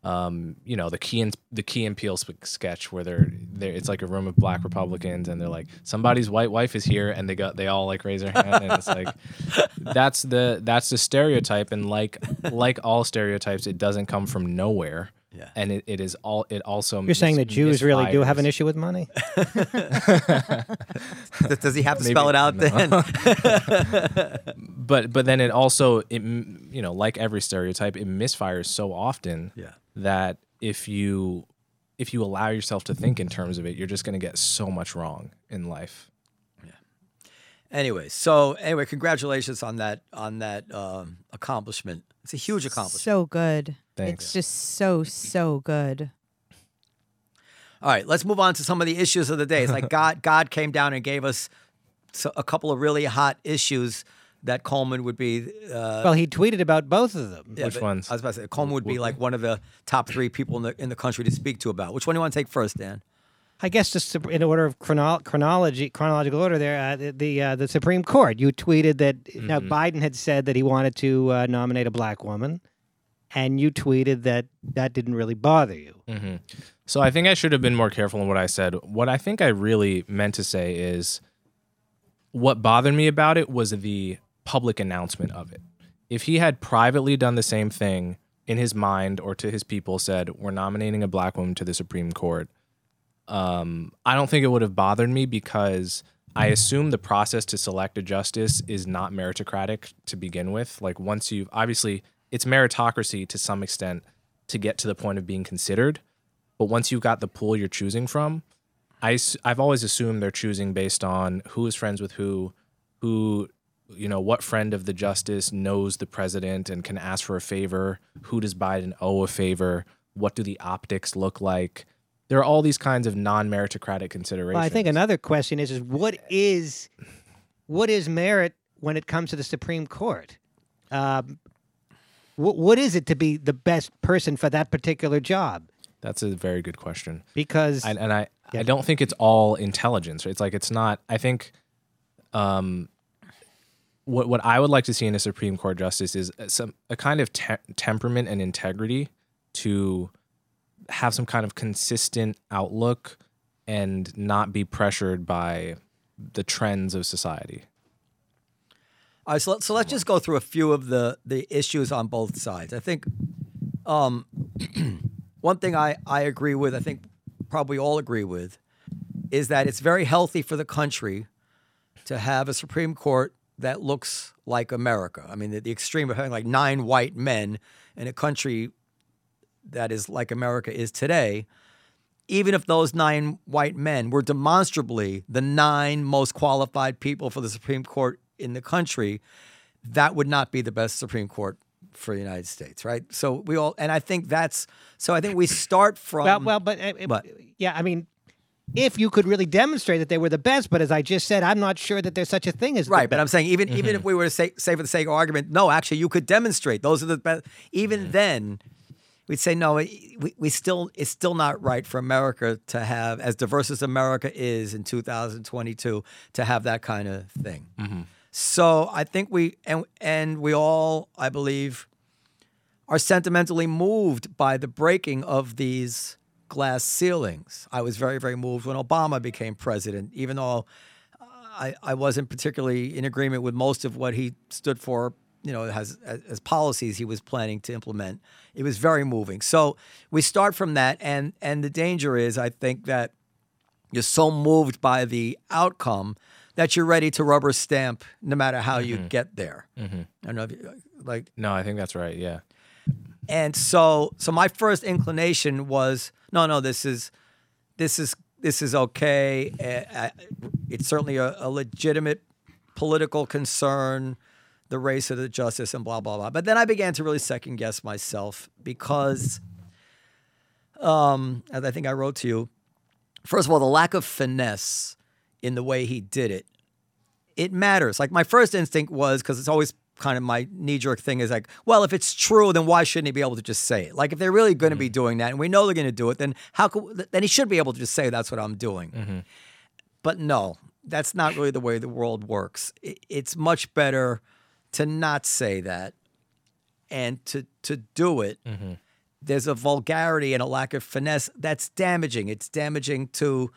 Um, you know, the key and the key and Peele sp- sketch where they're there it's like a room of black Republicans and they're like somebody's white wife is here and they got they all like raise their hand and it's like [laughs] that's the that's the stereotype and like like all stereotypes it doesn't come from nowhere. Yeah. and it, it is all it also You're saying that Jews really do have an issue with money? [laughs] [laughs] Does- Does he have to Maybe- spell it out no. then? but but then it also it you know like every stereotype it misfires so often Yeah. That if you if you allow yourself to think in terms of it you're just going to get so much wrong in life Yeah. anyway, so anyway, congratulations on that on that um, accomplishment. It's a huge accomplishment. So good. Thanks. It's just so so good. All right, let's move on to some of the issues of the day. It's like [laughs] God God came down and gave us a couple of really hot issues that Coleman would be. Uh, well, he tweeted about both of them. yeah, Which but ones? I was about to say Coleman would be like one of the top three people in the in the country to speak to about. Which one do you want to take first, Dan? I guess just in order of chrono- chronology, chronological order. There, uh, the the, uh, the Supreme Court. You tweeted that now Biden had said that he wanted to uh, nominate a black woman, and you tweeted that that didn't really bother you. So I think I should have been more careful in what I said. What I think I really meant to say is what bothered me about it was the public announcement of it. If he had privately done the same thing in his mind or to his people said, "We're nominating a black woman to the Supreme Court," um, I don't think it would have bothered me because I assume the process to select a justice is not meritocratic to begin with. Like once you've obviously it's meritocracy to some extent to get to the point of being considered, but once you've got the pool you're choosing from, I have always assumed they're choosing based on who is friends with who, who you know what friend of the justice knows the president and can ask for a favor, who does Biden owe a favor, what do the optics look like. There are all these kinds of non-meritocratic considerations. Well, I think another question is is what is what is merit when it comes to the Supreme Court? Um, wh- what is it to be the best person for that particular job? That's a very good question. Because and, and I, I don't think it's all intelligence. It's like it's not. I think, um, what what I would like to see in a Supreme Court justice is some a kind of te- temperament and integrity to have some kind of consistent outlook and not be pressured by the trends of society. All right, so, let- so let's just go through a few of the the issues on both sides. I think um, [clears throat] one thing I, I agree with, I think probably all agree with, is that it's very healthy for the country to have a Supreme Court that looks like America. I mean, the, the extreme of having like nine white men in a country that is like America is today, even if those nine white men were demonstrably the nine most qualified people for the Supreme Court in the country, that would not be the best Supreme Court for the United States, right? So we all, and I think that's, so I think we start from. well, well, but uh, uh, But- yeah, I mean, if you could really demonstrate that they were the best, but as I just said, I'm not sure that there's such a thing as the Right, but. I'm saying even even mm-hmm. if we were to say say for the sake of argument, no, actually you could demonstrate those are the best. Even then, we'd say no. We, we still it's still not right for America to have as diverse as America is in 2022 to have that kind of thing. Mm-hmm. So I think we and and we all I believe are sentimentally moved by the breaking of these glass ceilings. I was very very moved when Obama became president, even though uh, I, I wasn't particularly in agreement with most of what he stood for, you know, as, as, as policies he was planning to implement. It was very moving. So we start from that, and and the danger is, I think that you're so moved by the outcome that you're ready to rubber stamp no matter how you mm-hmm. get there. Mm-hmm. I don't know if you, uh, like No, I think that's right. Yeah. And so so my first inclination was no no this is this is this is okay uh, it's certainly a, a legitimate political concern the race of the justice and blah blah blah but then i began to really second guess myself because um as i think i wrote to you first of all the lack of finesse in the way he did it it matters. Like my first instinct was because it's always kind of my knee jerk thing is like, well, if it's true, then why shouldn't he be able to just say it? Like if they're really going to be mm-hmm. doing that, and we know they're going to do it, then how could then he should be able to just say that's what I'm doing. Mm-hmm. But no, that's not really the way the world works. It's much better to not say that and to to do it. Mm-hmm. There's a vulgarity and a lack of finesse that's damaging. It's damaging to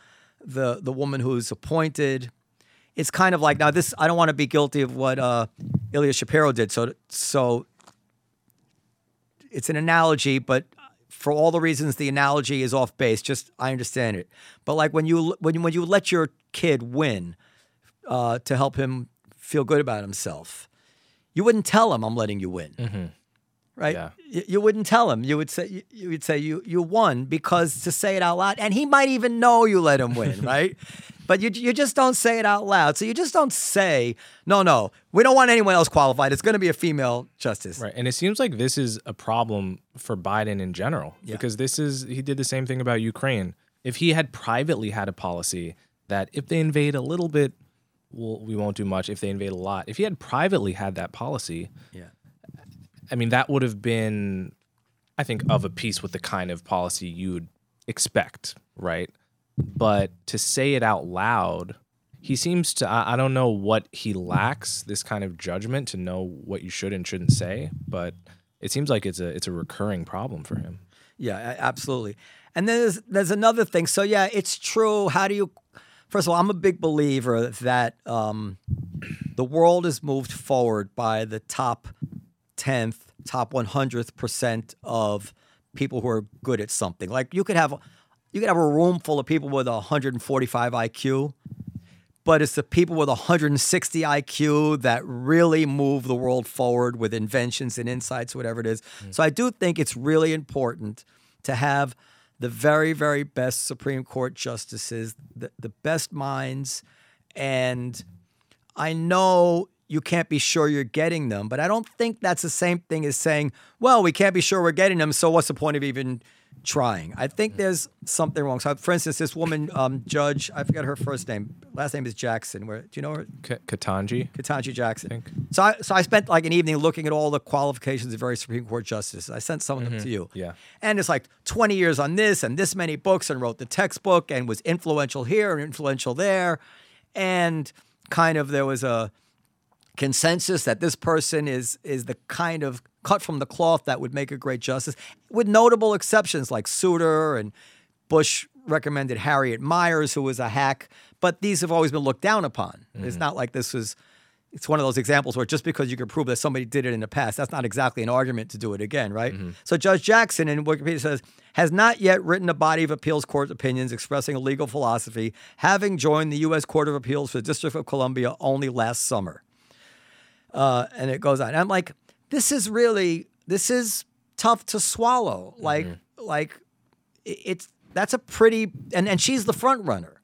the the woman who's appointed it's kind of like now this I don't want to be guilty of what uh Ilya Shapiro did. So so it's an analogy but for all the reasons the analogy is off base. Just I understand it, but like when you when when you let your kid win uh, to help him feel good about himself, you wouldn't tell him I'm letting you win, right? Yeah. You, you wouldn't tell him. You would say you, you would say you you won because to say it out loud, and he might even know you let him win, [laughs] right? But you you just don't say it out loud. So you just don't say no, no. We don't want anyone else qualified. It's going to be a female justice. Right. And it seems like this is a problem for Biden in general Yeah. because this is, he did the same thing about Ukraine. If he had privately had a policy that if they invade a little bit, well, we won't do much. If they invade a lot, if he had privately had that policy, Yeah. I mean, that would have been, I think, of a piece with the kind of policy you'd expect, right? But to say it out loud, he seems to, I, don't know what he lacks, this kind of judgment to know what you should and shouldn't say, but it seems like it's a it's a recurring problem for him. Yeah, absolutely. And then there's there's another thing. So yeah, it's true. How do you? First of all, I'm a big believer that um, the world is moved forward by the top tenth, top one hundredth percent of people who are good at something. Like you could have you could have a room full of people with 145 IQ, but it's the people with 160 IQ that really move the world forward with inventions and insights, whatever it is. Mm. So I do think it's really important to have the very, very best Supreme Court justices, the, the best minds, and I know you can't be sure you're getting them, but I don't think that's the same thing as saying, well, we can't be sure we're getting them, so what's the point of even trying? I think there's something wrong. So, for instance, this woman, um, Judge, I forget her first name, last name is Jackson. Where do you know her? K- Ketanji, Ketanji Jackson. think. So I, so I spent like an evening looking at all the qualifications of various Supreme Court justices. I sent some of them to you. Yeah. And it's like 20 years on this and this many books and wrote the textbook and was influential here and influential there. And kind of there was a consensus that this person is is the kind of cut from the cloth that would make a great justice, with notable exceptions like Souter and Bush recommended Harriet Miers, who was a hack. But these have always been looked down upon. It's mm-hmm. not like this was. It's one of those examples where just because you can prove that somebody did it in the past, that's not exactly an argument to do it again, right? Mm-hmm. So Judge Jackson in Wikipedia says has not yet written a body of appeals court opinions expressing a legal philosophy, having joined the U.S. Court of Appeals for the District of Columbia only last summer uh, and it goes on. And I'm like, this is really this is tough to swallow. Like like it's that's a pretty and and she's the front runner,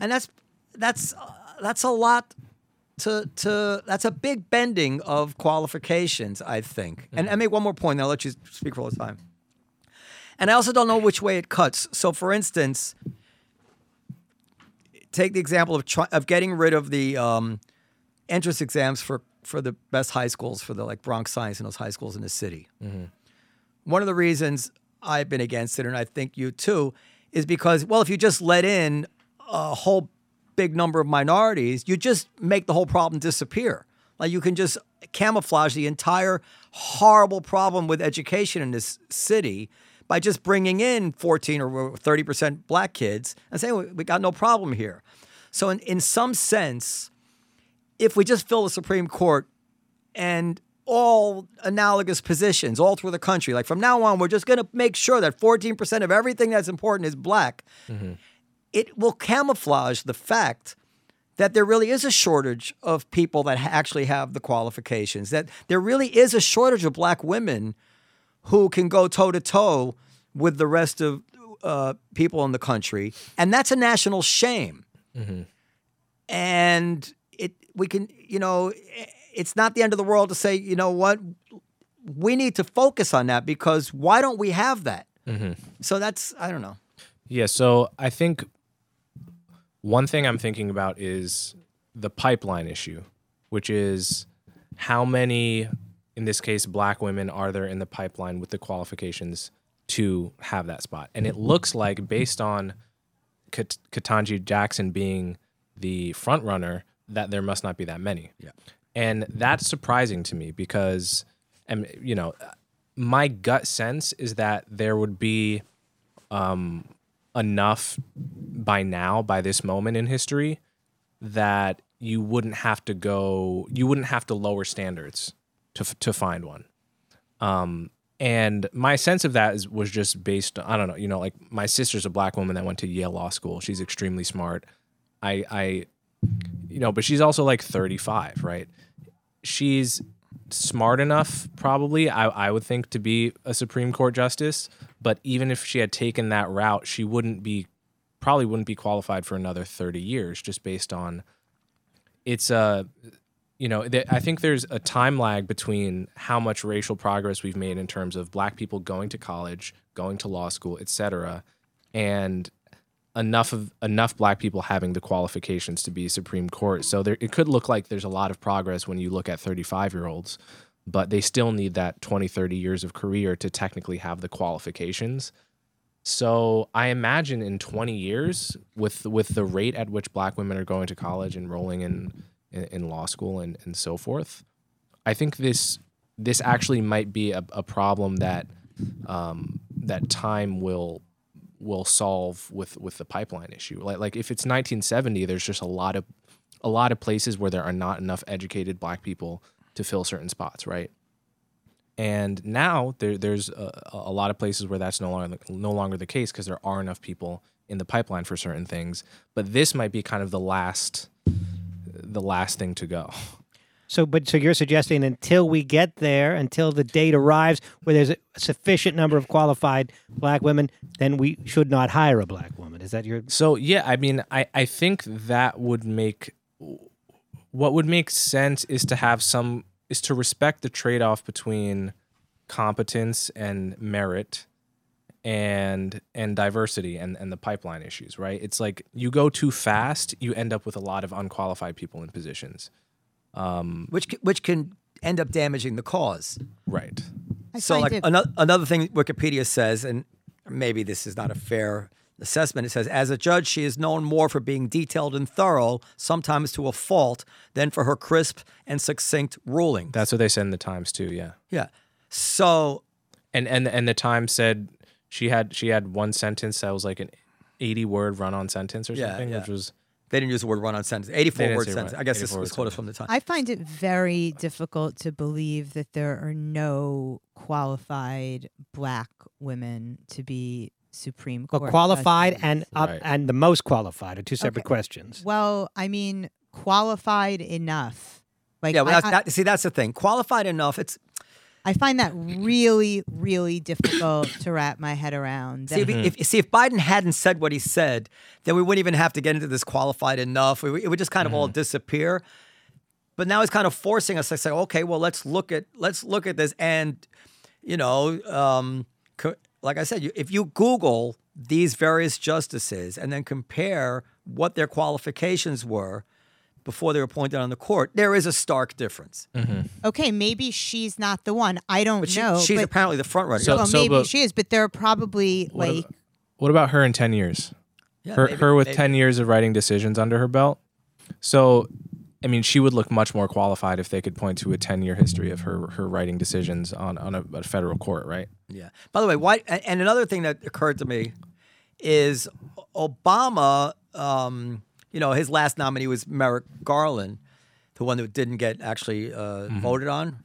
and that's that's uh, that's a lot. To, to that's a big bending of qualifications, I think. And I make one more point, and I'll let you speak for all the time. And I also don't know which way it cuts. So, for instance, take the example of try, of getting rid of the um, entrance exams for for the best high schools for the like Bronx Science and those high schools in the city. Mm-hmm. One of the reasons I've been against it, and I think you too, is because well, if you just let in a whole big number of minorities, you just make the whole problem disappear. Like you can just camouflage the entire horrible problem with education in this city by just bringing in 14 or 30 percent black kids and saying "We- we got no problem here. So in, in some sense, if we just fill the Supreme Court and all analogous positions all through the country, like from now on, we're just going to make sure that 14% of everything that's important is black, it will camouflage the fact that there really is a shortage of people that actually have the qualifications, that there really is a shortage of black women who can go toe to toe with the rest of uh, people in the country. And that's a national shame. And it we can you know it's not the end of the world to say you know what we need to focus on that because why don't we have that? Mm-hmm. So that's i don't know. Yeah, so I think one thing I'm thinking about is the pipeline issue, which is how many, in this case, black women are there in the pipeline with the qualifications to have that spot? And it looks like, based on Kat- Ketanji Jackson being the front runner, that there must not be that many. Yeah. And that's surprising to me because, and you know, my gut sense is that there would be um, enough by now, by this moment in history, that you wouldn't have to go, you wouldn't have to lower standards to to find one. Um, and my sense of that is, was just based on, I don't know, you know, like my sister's a black woman that went to Yale Law School. She's extremely smart. I I you know, but she's also like 35, right? She's smart enough probably I I would think to be a Supreme Court justice, but even if she had taken that route, she wouldn't be probably wouldn't be qualified for another 30 years just based on it's a you know th- i think there's a time lag between how much racial progress we've made in terms of black people going to college going to law school etc and enough of enough black people having the qualifications to be supreme court. So there it could look like there's a lot of progress when you look at 35 year olds but they still need that 20 30 years of career to technically have the qualifications. So I imagine in 20 years, with with the rate at which Black women are going to college, enrolling in in, in law school, and, and so forth, I think this this actually might be a, a problem that um, that time will will solve with with the pipeline issue. Like like if it's 1970, there's just a lot of a lot of places where there are not enough educated Black people to fill certain spots, right? And now there, there's a, a lot of places where that's no longer no longer the case because there are enough people in the pipeline for certain things. But this might be kind of the last the last thing to go. [laughs] So, but so you're suggesting until we get there, until the date arrives where there's a sufficient number of qualified black women, then we should not hire a black woman. Is that your? So yeah, I mean, I I think that would make what would make sense is to have some is to respect the trade off between competence and merit and and diversity and and the pipeline issues right it's like you go too fast you end up with a lot of unqualified people in positions Um, which which can end up damaging the cause. right I so like it- another another thing Wikipedia says, and maybe this is not a fair assessment. It says, as a judge, she is known more for being detailed and thorough, sometimes to a fault, than for her crisp and succinct ruling. that's what they said in the times too yeah yeah. So and and and the times said she had she had one sentence that was like an 80 word run on sentence or Yeah, something yeah. which was they didn't use the word run on sentence. 84 word sentence. run- I guess this was word quoted from the time. I find it very difficult to believe that there are no qualified black women to be Supreme Well, Court. qualified and up Right. and the most qualified are two separate Okay. questions. well, I mean, qualified enough. Like, yeah, well, I, that's, that, see, that's the thing. Qualified enough. It's I find that really, really difficult to wrap my head around. see if, That- if see if Biden hadn't said what he said, then we wouldn't even have to get into this qualified enough. It would- it would just kind of all disappear. But now he's kind of forcing us to say, okay, well, let's look at let's look at this, and you know, um, co- like I said, you, if you Google these various justices and then compare what their qualifications were before they were appointed on the court, there is a stark difference. okay, maybe she's not the one. I don't But she, know. she's but, apparently the front runner. So- well, maybe but- she is, but there are probably What like about- what about her in 10 years Yeah, her, maybe- her with maybe. 10 years of writing decisions under her belt so i mean she would look much more qualified if they could point to a 10 year history of her her writing decisions on on a, a federal court right Yeah. By the way, why? And and another thing that occurred to me is Obama. Um, you know, his last nominee was Merrick Garland, the one that didn't get actually uh, voted on.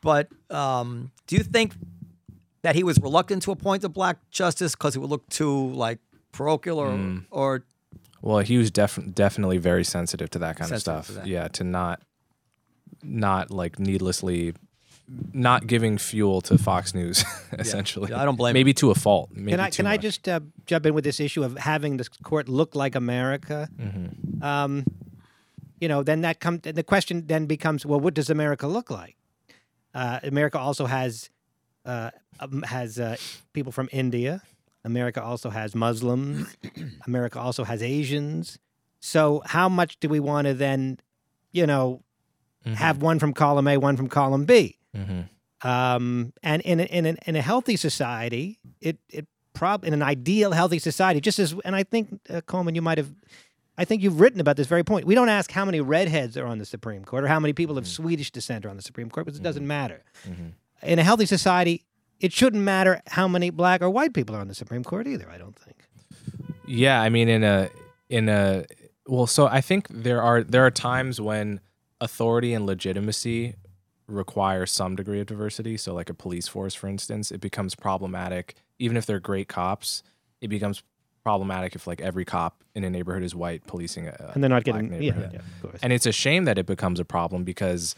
But um, do you think that he was reluctant to appoint a black justice because it would look too like parochial, or, or well he was def- definitely very sensitive to that kind of stuff. yeah to not not like needlessly not giving fuel to fox news [laughs] essentially Yeah, I don't blame him. maybe to a fault maybe Can I too can I just uh, jump in with this issue of having the court look like America? Mm-hmm. Um, you know, then that comes. The question then becomes, well, what does America look like? Uh, America also has uh, um, has uh, people from India. America also has Muslims. [coughs] America also has Asians. So how much do we want to then, you know, Mm-hmm. have one from column A, one from column B? Mhm. Um, and in a, in, a, in a healthy society, it it prob in an ideal healthy society, just as and I think uh, Coleman, you might have, I think you've written about this very point. We don't ask how many redheads are on the Supreme Court or how many people of Swedish descent are on the Supreme Court because it doesn't matter. In a healthy society, it shouldn't matter how many black or white people are on the Supreme Court either. I don't think. Yeah, I mean in a in a well, so I think there are there are times when authority and legitimacy require some degree of diversity, so like a police force, for instance, it becomes problematic. Even if they're great cops, it becomes problematic if like every cop in a neighborhood is white policing a and they're not getting yeah, neighborhood. yeah. And it's a shame that it becomes a problem because,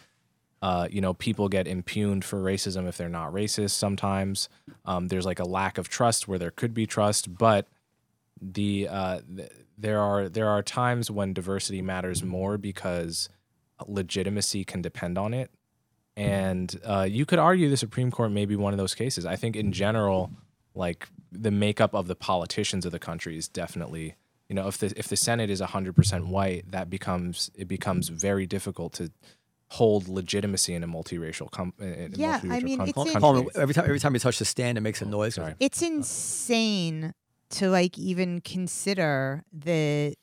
uh, you know, people get impugned for racism if they're not racist. Sometimes um, there's like a lack of trust where there could be trust, but the uh, th- there are there are times when diversity matters more because legitimacy can depend on it. And uh, you could argue the Supreme Court may be one of those cases. I think in general, like the makeup of the politicians of the country is definitely you know if the if the Senate is 100% white that becomes it becomes very difficult to hold legitimacy in a multiracial com- in a Yeah, I mean, com- it's Hold- in- hold it's- every time every time you touch the stand, it makes a noise. sorry. It's insane to like even consider that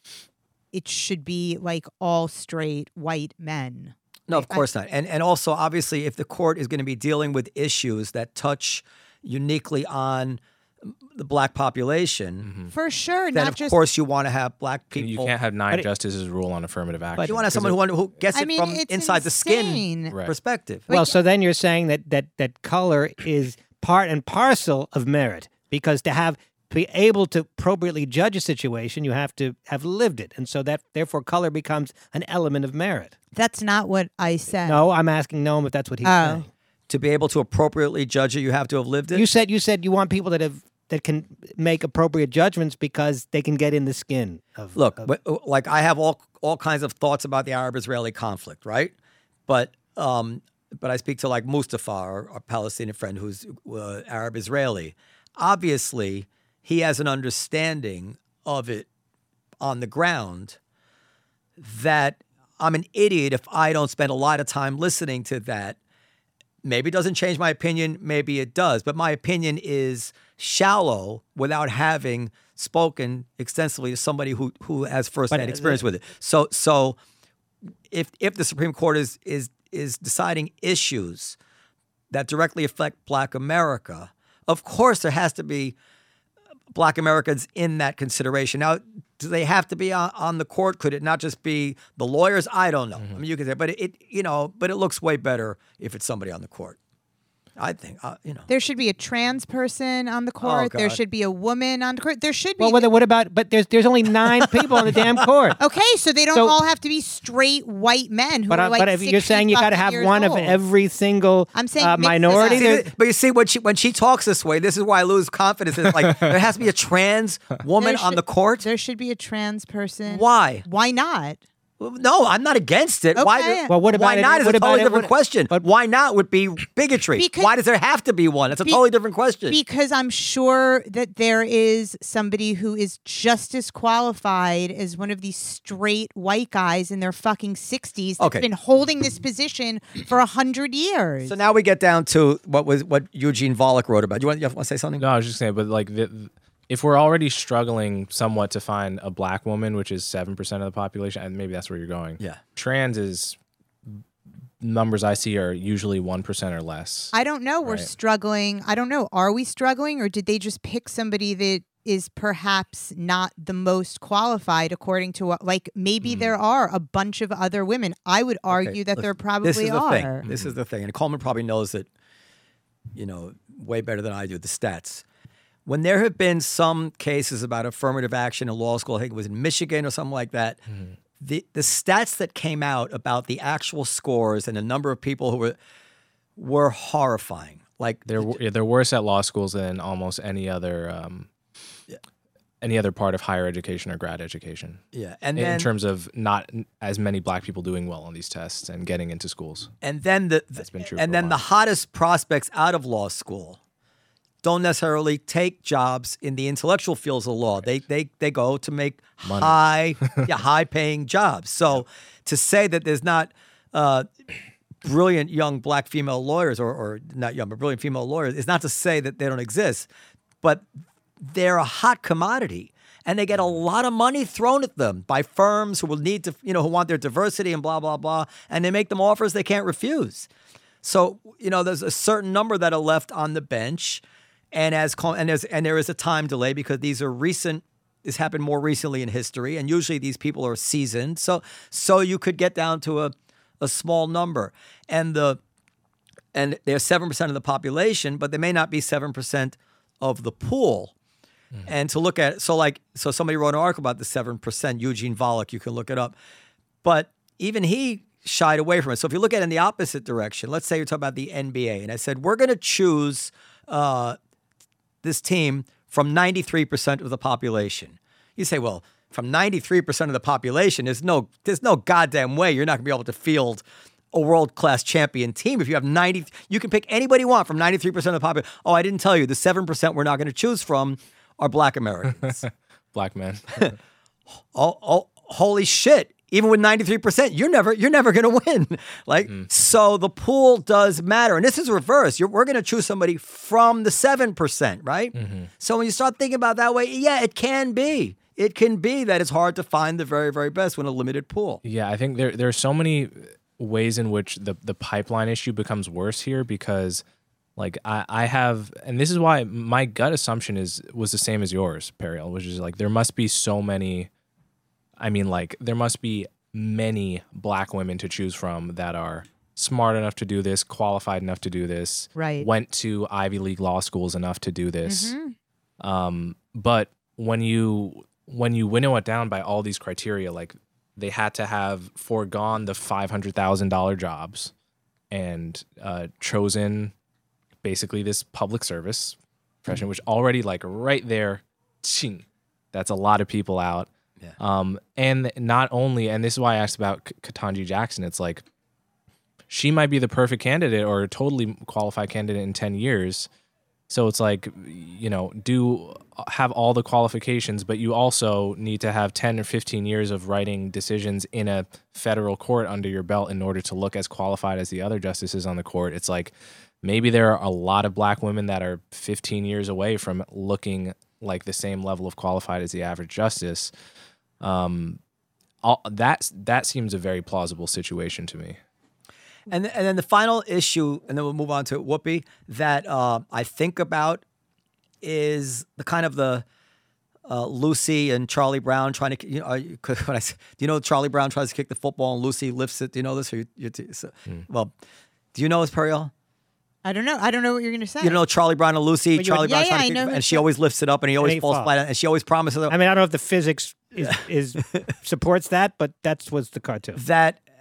it should be like all straight white men. No, of I- course not. And and also obviously if the court is going to be dealing with issues that touch uniquely on the black population, mm-hmm. For sure, then not of just course you want to have black people. You can't have nine it- justices rule on affirmative action. you want to have someone it- who, who gets I it mean, from it's inside the skin. Right. perspective. well, so then you're saying that that that color is part and parcel of merit because to have to be able to appropriately judge a situation, you have to have lived it, and so that therefore color becomes an element of merit. that's not what I said. No, I'm asking Noam if that's what he Oh. saying. To be able to appropriately judge it, you have to have lived it. You said you said you want people that have that can make appropriate judgments because they can get in the skin of Look, of- but, uh, like I have all all kinds of thoughts about the Arab-Israeli conflict, right? But um, but I speak to like Mustafa, our, our Palestinian friend who's uh, Arab-Israeli. Obviously, he has an understanding of it on the ground that I'm an idiot if I don't spend a lot of time listening to that. Maybe it doesn't change my opinion, maybe it does, but my opinion is shallow without having spoken extensively to somebody who who has firsthand uh, experience with it. So so if if the Supreme Court is is is deciding issues that directly affect black America, of course there has to be black Americans in that consideration. Now, do they have to be on, on the court? Could it not just be the lawyers? I don't know. Mm-hmm. I mean, you could say, but it, you know, but it looks way better if it's somebody on the court. I think, uh, you know. There should be a trans person on the court. there should be a woman on the court. There should be. well, what, what about? But there's there's only nine [laughs] people on the damn court. okay, so they don't So- all have to be straight white men who But, are like but if you're saying you got to have years one of every single I'm saying uh, mix it up. minority, See, but you see, when she when she talks this way, this is why I lose confidence. It's like [laughs] there has to be a trans woman There on the court. There should be a trans person. Why? Why not? Well, No, I'm not against it. Why? Okay. do- Well, what why about it- not? Is what a totally it- different what- question. but- why not would be bigotry. Because- why does there have to be one? That's a Be- totally different question. Because I'm sure that there is somebody who is just as qualified as one of these straight white guys in their fucking 60s that's Okay. been holding this position for a hundred years. so now we get down to what was what Eugene Volokh wrote about. You want, you want to say something? No, I was just saying, but like, the, if we're already struggling somewhat to find a black woman, which is seven percent of the population, and maybe that's where you're going. Yeah. trans is numbers I see are usually one percent or less. I don't know. We're Right. struggling. I don't know. Are we struggling or did they just pick somebody that is perhaps not the most qualified according to what like maybe mm-hmm. there are a bunch of other women. I would argue that there Listen, probably this is the are. Thing. This is the thing, and Coleman probably knows it. You know, way better than I do the stats. When there have been some cases about affirmative action in law school, I think it was in Michigan or something like that. The the stats that came out about the actual scores and the number of people who were were horrifying. Like They're they're worse at law schools than almost any other um, any other part of higher education or grad education. yeah, and in then terms of not as many black people doing well on these tests and getting into schools. and then the, That's been true and then the hottest prospects out of law school don't necessarily take jobs in the intellectual fields of law. They they they go to make high [laughs] yeah, high paying jobs. So to say that there's not uh, brilliant young black female lawyers or, or not young but brilliant female lawyers is not to say that they don't exist, but they're a hot commodity and they get a lot of money thrown at them by firms who will need to you know who want their diversity and blah blah blah and they make them offers they can't refuse. So you know there's a certain number that are left on the bench and as and there's and there is a time delay because these are recent this happened more recently in history and usually these people are seasoned so so you could get down to a a small number and the and they're seven percent of the population, but they may not be seven percent of the pool. And to look at so like so somebody wrote an article about the seven percent, Eugene Volokh, you can look it up. But even he shied away from it. So if you look at it in the opposite direction, let's say you're talking about the NBA, and I said we're going to choose uh, this team from 93% of the population. You say, well, from 93% of the population, there's no there's no goddamn way you're not going to be able to field a world class champion team if you have 90 you can pick anybody you want from 93% of the population. Oh, I didn't tell you the 7% we're not going to choose from are black Americans. [laughs] Black men. [laughs] oh, oh, holy shit. Even with 93%, you're never you're never going to win. [laughs] Like mm-hmm. so the pool does matter. And this is reverse. You're, we're going to choose somebody from the 7%, right? Mm-hmm. So when you start thinking about that way, yeah, it can be. It can be that it's hard to find the very very best when a limited pool. Yeah, I think there there are so many ways in which the the pipeline issue becomes worse here because like I, I have and this is why my gut assumption is was the same as yours, Periel, which is like there must be so many I mean like there must be many black women to choose from that are smart enough to do this, qualified enough to do this, Right. went to Ivy League law schools enough to do this. Mm-hmm. Um, but when you when you winnow it down by all these criteria, like they had to have foregone the five hundred thousand dollar jobs and uh, chosen basically this public service profession, which already like right there, ching, that's a lot of people out. Yeah. Um, and not only, and this is why I asked about Ketanji Jackson. It's like she might be the perfect candidate or a totally qualified candidate in 10 years. So it's like, you know, do have all the qualifications, but you also need to have 10 or 15 years of writing decisions in a federal court under your belt in order to look as qualified as the other justices on the court. It's like maybe there are a lot of black women that are 15 years away from looking like the same level of qualified as the average justice. Um, all, that's that seems a very plausible situation to me. And and then the final issue, and then we'll move on to Whoopi that uh, I think about is the kind of the uh, Lucy and Charlie Brown trying to you know are [laughs] you- when I do you know Charlie Brown tries to kick the football and Lucy lifts it? Do you know this? Or you, you, so, Well, do you know this, Periel? I don't know. I don't know what you're going to say. You don't know Charlie Brown and Lucy. But you would- Charlie Yeah, Brown yeah, trying I kick know who and she it's- always lifts it up, and he always he falls falls. flat, and she always promises. I mean, I don't know if the physics is, is [laughs] supports that, but that's what's the cartoon. that uh,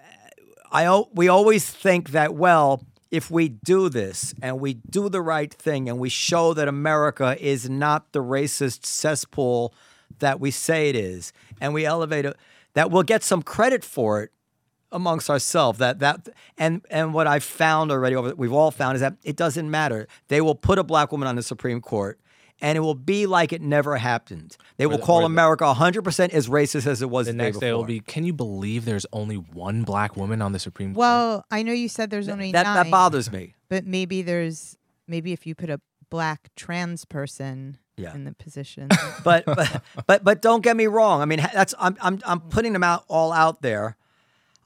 I al- we always think that well if we do this and we do the right thing and we show that America is not the racist cesspool that we say it is and we elevate it that we'll get some credit for it amongst ourselves that that and and what I've found already over we've all found is that it doesn't matter they will put a black woman on the Supreme Court and it will be like it never happened they will the- call the- America 100% as racist as it was The the, next day day will be, can you believe there's only one black woman on the Supreme Court? well, I know you said there's only that nine, that bothers me but maybe there's maybe if you put a black trans person Yeah. in the position. [laughs] but but but but don't get me wrong. I mean, that's I'm I'm I'm putting them out all out there.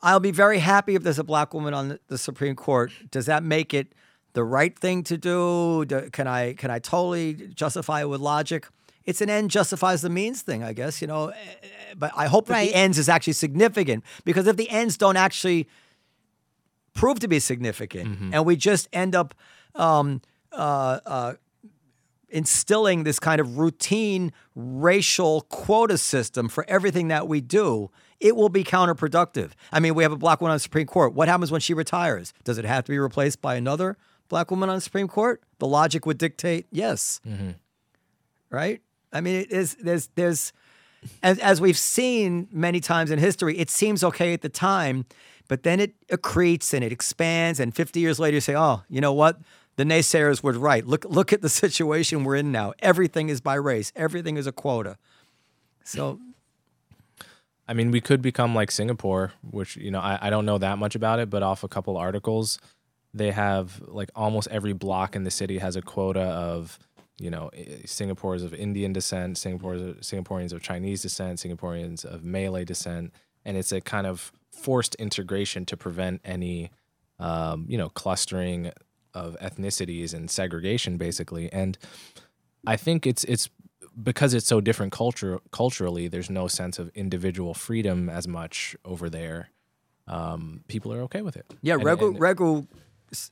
I'll be very happy if there's a black woman on the, Supreme Court. Does that make it the right thing to do? do? Can I can I totally justify it with logic? It's an end justifies the means thing, I guess. You know, eh, eh, but I hope that Right. the ends is actually significant because if the ends don't actually prove to be significant, and we just end up um, uh, uh, instilling this kind of routine racial quota system for everything that we do, it will be counterproductive. I mean, we have a black woman on the Supreme Court. What happens when she retires? Does it have to be replaced by another black woman on the Supreme Court? The logic would dictate yes. Mm-hmm. Right? I mean, it is there's there's as, as we've seen many times in history, it seems okay at the time, but then it accretes and it expands, and 50 years later, you say, "Oh, you know what? The naysayers were right. Look, look at the [laughs] situation we're in now. Everything is by race. Everything is a quota." So, I mean, we could become like Singapore, which you know I, I don't know that much about it, but off a couple articles, they have like almost every block in the city has a quota of you know eh, Singapore's of Indian descent, Singapore's Singaporeans of Chinese descent, Singaporeans of Malay descent, and it's a kind of forced integration to prevent any um, you know clustering of ethnicities and segregation, basically, and I think it's it's because it's so different culture culturally. There's no sense of individual freedom as much over there. Um, people are okay with it. yeah, And- Regu, and- Regu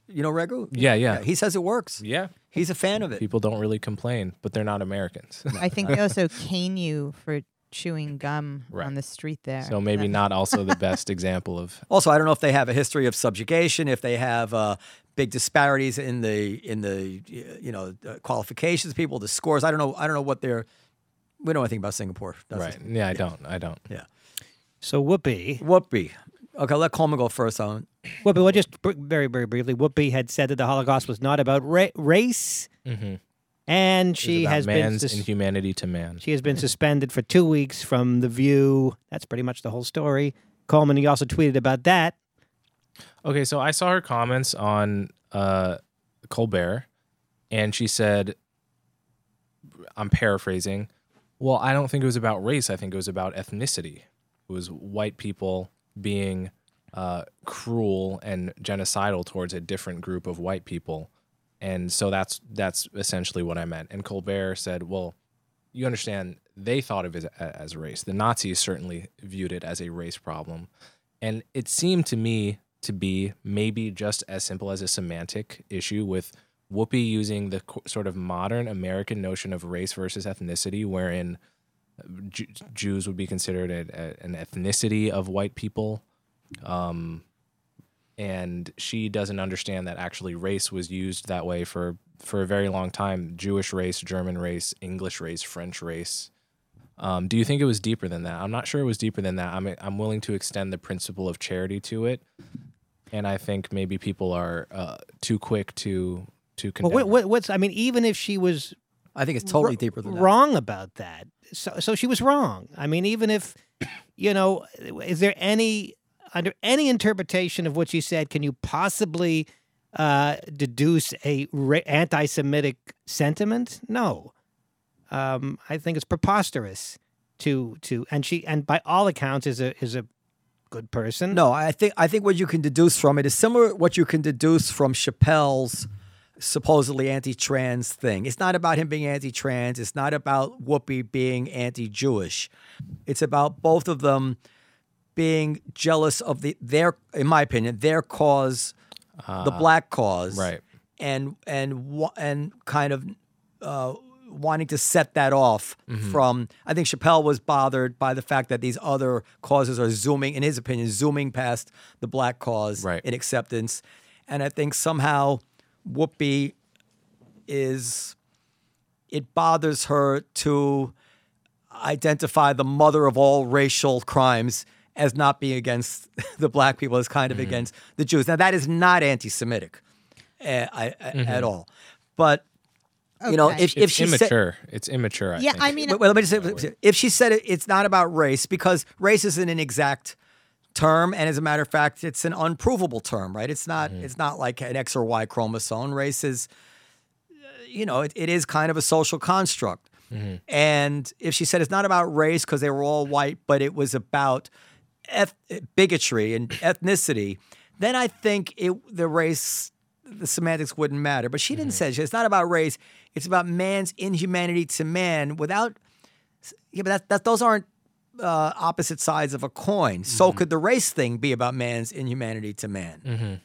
You know Regu? Yeah, yeah. He says it works. Yeah. He's a fan of it. People don't really complain, but they're not Americans. [laughs] I think they also cane you for chewing gum Right. on the street there. so maybe not also the [laughs] best example of Also, I don't know if they have a history of subjugation, if they have uh, big disparities in the in the uh, you know uh, qualifications of people, the scores. I don't know. I don't know what they're. We don't know anything about Singapore. does right. it? Yeah, I don't. I don't. Yeah. So Whoopi, Whoopi. Okay, let Coleman go first on. Whoopi, well, just very, very briefly, Whoopi had said that the Holocaust was not about ra- race, Mm-hmm. and she has been man's sus- inhumanity to man. she has been suspended for two weeks from the View. That's pretty much the whole story. Coleman, he also tweeted about that. Okay, so I saw her comments on uh, Colbert, and she said, I'm paraphrasing, well, I don't think it was about race. I think it was about ethnicity. It was white people being uh, cruel and genocidal towards a different group of white people. And so that's that's essentially what I meant. And Colbert said, well, you understand, they thought of it as, as race. The Nazis certainly viewed it as a race problem. And it seemed to me to be maybe just as simple as a semantic issue with Whoopi using the sort of modern American notion of race versus ethnicity, wherein Ju- Jews would be considered a, a, an ethnicity of white people. Um, and she doesn't understand that actually race was used that way for, for a very long time Jewish race, German race, English race, French race. Um, do you think it was deeper than that? I'm not sure it was deeper than that. I'm I'm willing to extend the principle of charity to it, and I think maybe people are uh, too quick to to condemn. what, her. what, what's I mean, even if she was I think it's totally wr- deeper than that. wrong about that, so so she was wrong. I mean, even if you know, is there any under any interpretation of what she said, can you possibly uh, deduce a ra- anti-Semitic sentiment? No, um, I think it's preposterous to to and she and by all accounts is a is a good person. No, I think I think what you can deduce from it is similar to what you can deduce from Chappelle's supposedly anti-trans thing. It's not about him being anti-trans. It's not about Whoopi being anti-Jewish. It's about both of them being jealous of the their, in my opinion, their cause, the black cause, right. and and and kind of uh, wanting to set that off mm-hmm. from. I think Chappelle was bothered by the fact that these other causes are zooming, in his opinion, zooming past the black cause Right. in acceptance, and I think somehow Whoopi is it bothers her to identify the mother of all racial crimes as not being against [laughs] the black people, as kind of mm-hmm. against the Jews. Now that is not anti-Semitic uh, I, I- at mm-hmm. all, but you know, Okay. if if It's she said, it's immature. I yeah, think. I mean, Wait, wait, let me just say, uh, if she said it, it's not about race because race isn't an exact term, and as a matter of fact, it's an unprovable term, right? It's not. Mm-hmm. It's not like an X or Y chromosome. Race is, uh, you know, it, it is kind of a social construct. Mm-hmm. And if she said it's not about race because they were all white, but it was about eth- bigotry and ethnicity, then I think it the race, the semantics wouldn't matter. But she didn't mm-hmm. say it's not about race; it's about man's inhumanity to man. Without, yeah, but that, that those aren't uh, opposite sides of a coin. So could the race thing be about man's inhumanity to man?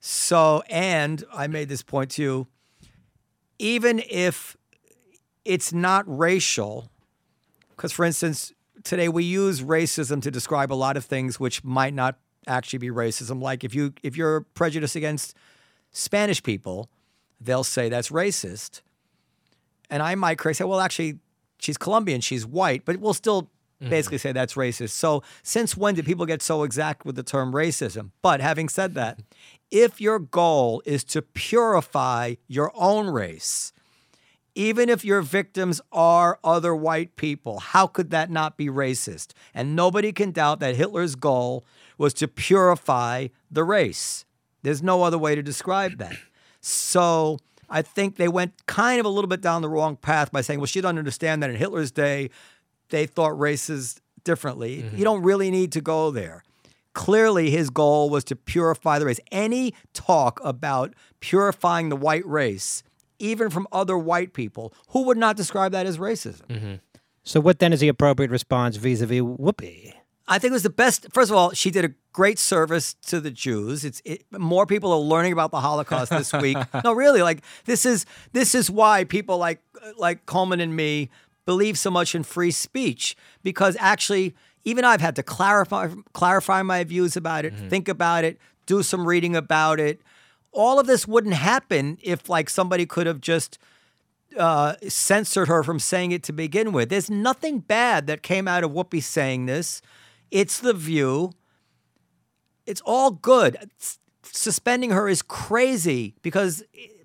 So, and I made this point to you. Even if it's not racial, because for instance, today we use racism to describe a lot of things which might not actually be racism. Like if you if you're prejudiced against Spanish people, they'll say that's racist. And I might correct say, well, actually, she's Colombian, she's white, but we'll still mm-hmm. basically say that's racist. So since when did people get so exact with the term racism? But having said that, if your goal is to purify your own race, even if your victims are other white people, how could that not be racist? And nobody can doubt that Hitler's goal was to purify the race. There's no other way to describe that. So I think they went kind of a little bit down the wrong path by saying, well, she doesn't understand that in Hitler's day, they thought races differently. Mm-hmm. You don't really need to go there. Clearly, his goal was to purify the race. Any talk about purifying the white race, even from other white people, who would not describe that as racism? Mm-hmm. So what then is the appropriate response vis-a-vis Whoopi? I think it was the best. First of all, she did a great service to the Jews. It's it, more people are learning about the Holocaust this week. [laughs] no, really, like this is this is why people like like Coleman and me believe so much in free speech because actually, even I've had to clarify clarify my views about it, think about it, do some reading about it. All of this wouldn't happen if like somebody could have just uh, censored her from saying it to begin with. There's nothing bad that came out of Whoopi saying this. It's the view. It's all good. Suspending her is crazy because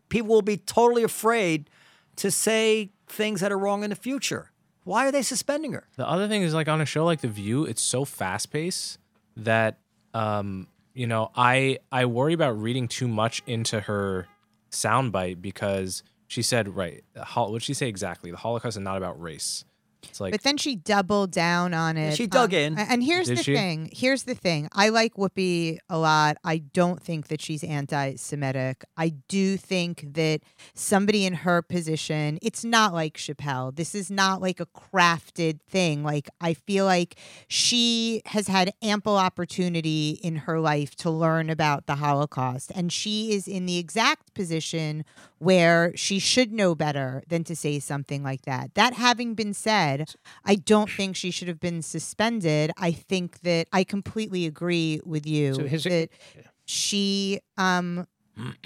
people will be totally afraid to say things that are wrong in the future. Why are they suspending her? The other thing is like on a show like The View, it's so fast paced that um, you know, I I worry about reading too much into her soundbite because she said right. What did she say exactly? The Holocaust is not about race. It's like But then she doubled down on it. she dug Um, in. And here's Did the she? thing. Here's the thing. I like Whoopi a lot. I don't think that she's anti-Semitic. I do think that somebody in her position, it's not like Chappelle. This is not like a crafted thing. Like I feel like she has had ample opportunity in her life to learn about the Holocaust, and she is in the exact position where she should know better than to say something like that. That having been said, I don't think she should have been suspended. I think that I completely agree with you So a- that she um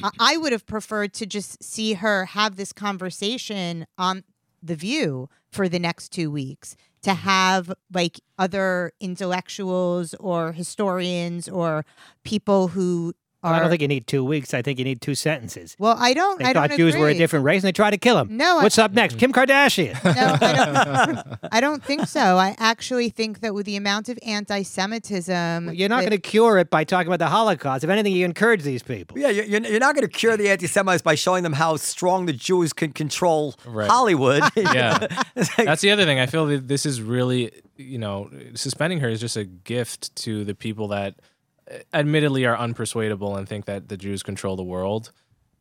I- I would have preferred to just see her have this conversation on the view for the next 2 weeks to have like other intellectuals or historians or people who are I don't think you need two weeks. I think you need two sentences. well, I don't. They I thought don't Jews were a different race and they tried to kill him. No, I- What's up next? Mm-hmm. Kim Kardashian. No, I don't, [laughs] [laughs] I don't think so. I actually think that with the amount of anti-Semitism, You're not going to cure it by talking about the Holocaust. If anything, you encourage these people. Yeah, you're, you're you're not going to cure the anti-Semites by showing them how strong the Jews can control Right. Hollywood. [laughs] yeah. Like- That's the other thing. I feel that this is really, you know, suspending her is just a gift to the people that admittedly are unpersuadable and think that the Jews control the world.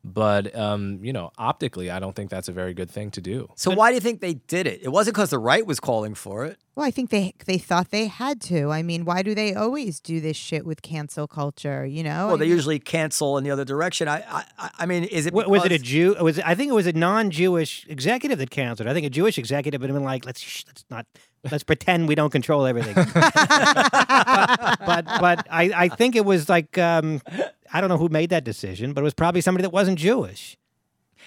But, um, you know, optically, I don't think that's a very good thing to do. so why do you think they did it? It wasn't because the right was calling for it. Well, I think they they thought they had to. I mean, why do they always do this shit with cancel culture? You know, Well, I they mean- usually cancel in the other direction. I, I, I- I mean, is it? Wa- Was it a because- Jew? Was it, I think it was a non-Jewish executive that canceled. I think a Jewish executive would have been like, "Let's shh, let's not let's pretend we don't control everything." [laughs] but but I, I think it was like um, I don't know who made that decision, but it was probably somebody that wasn't Jewish.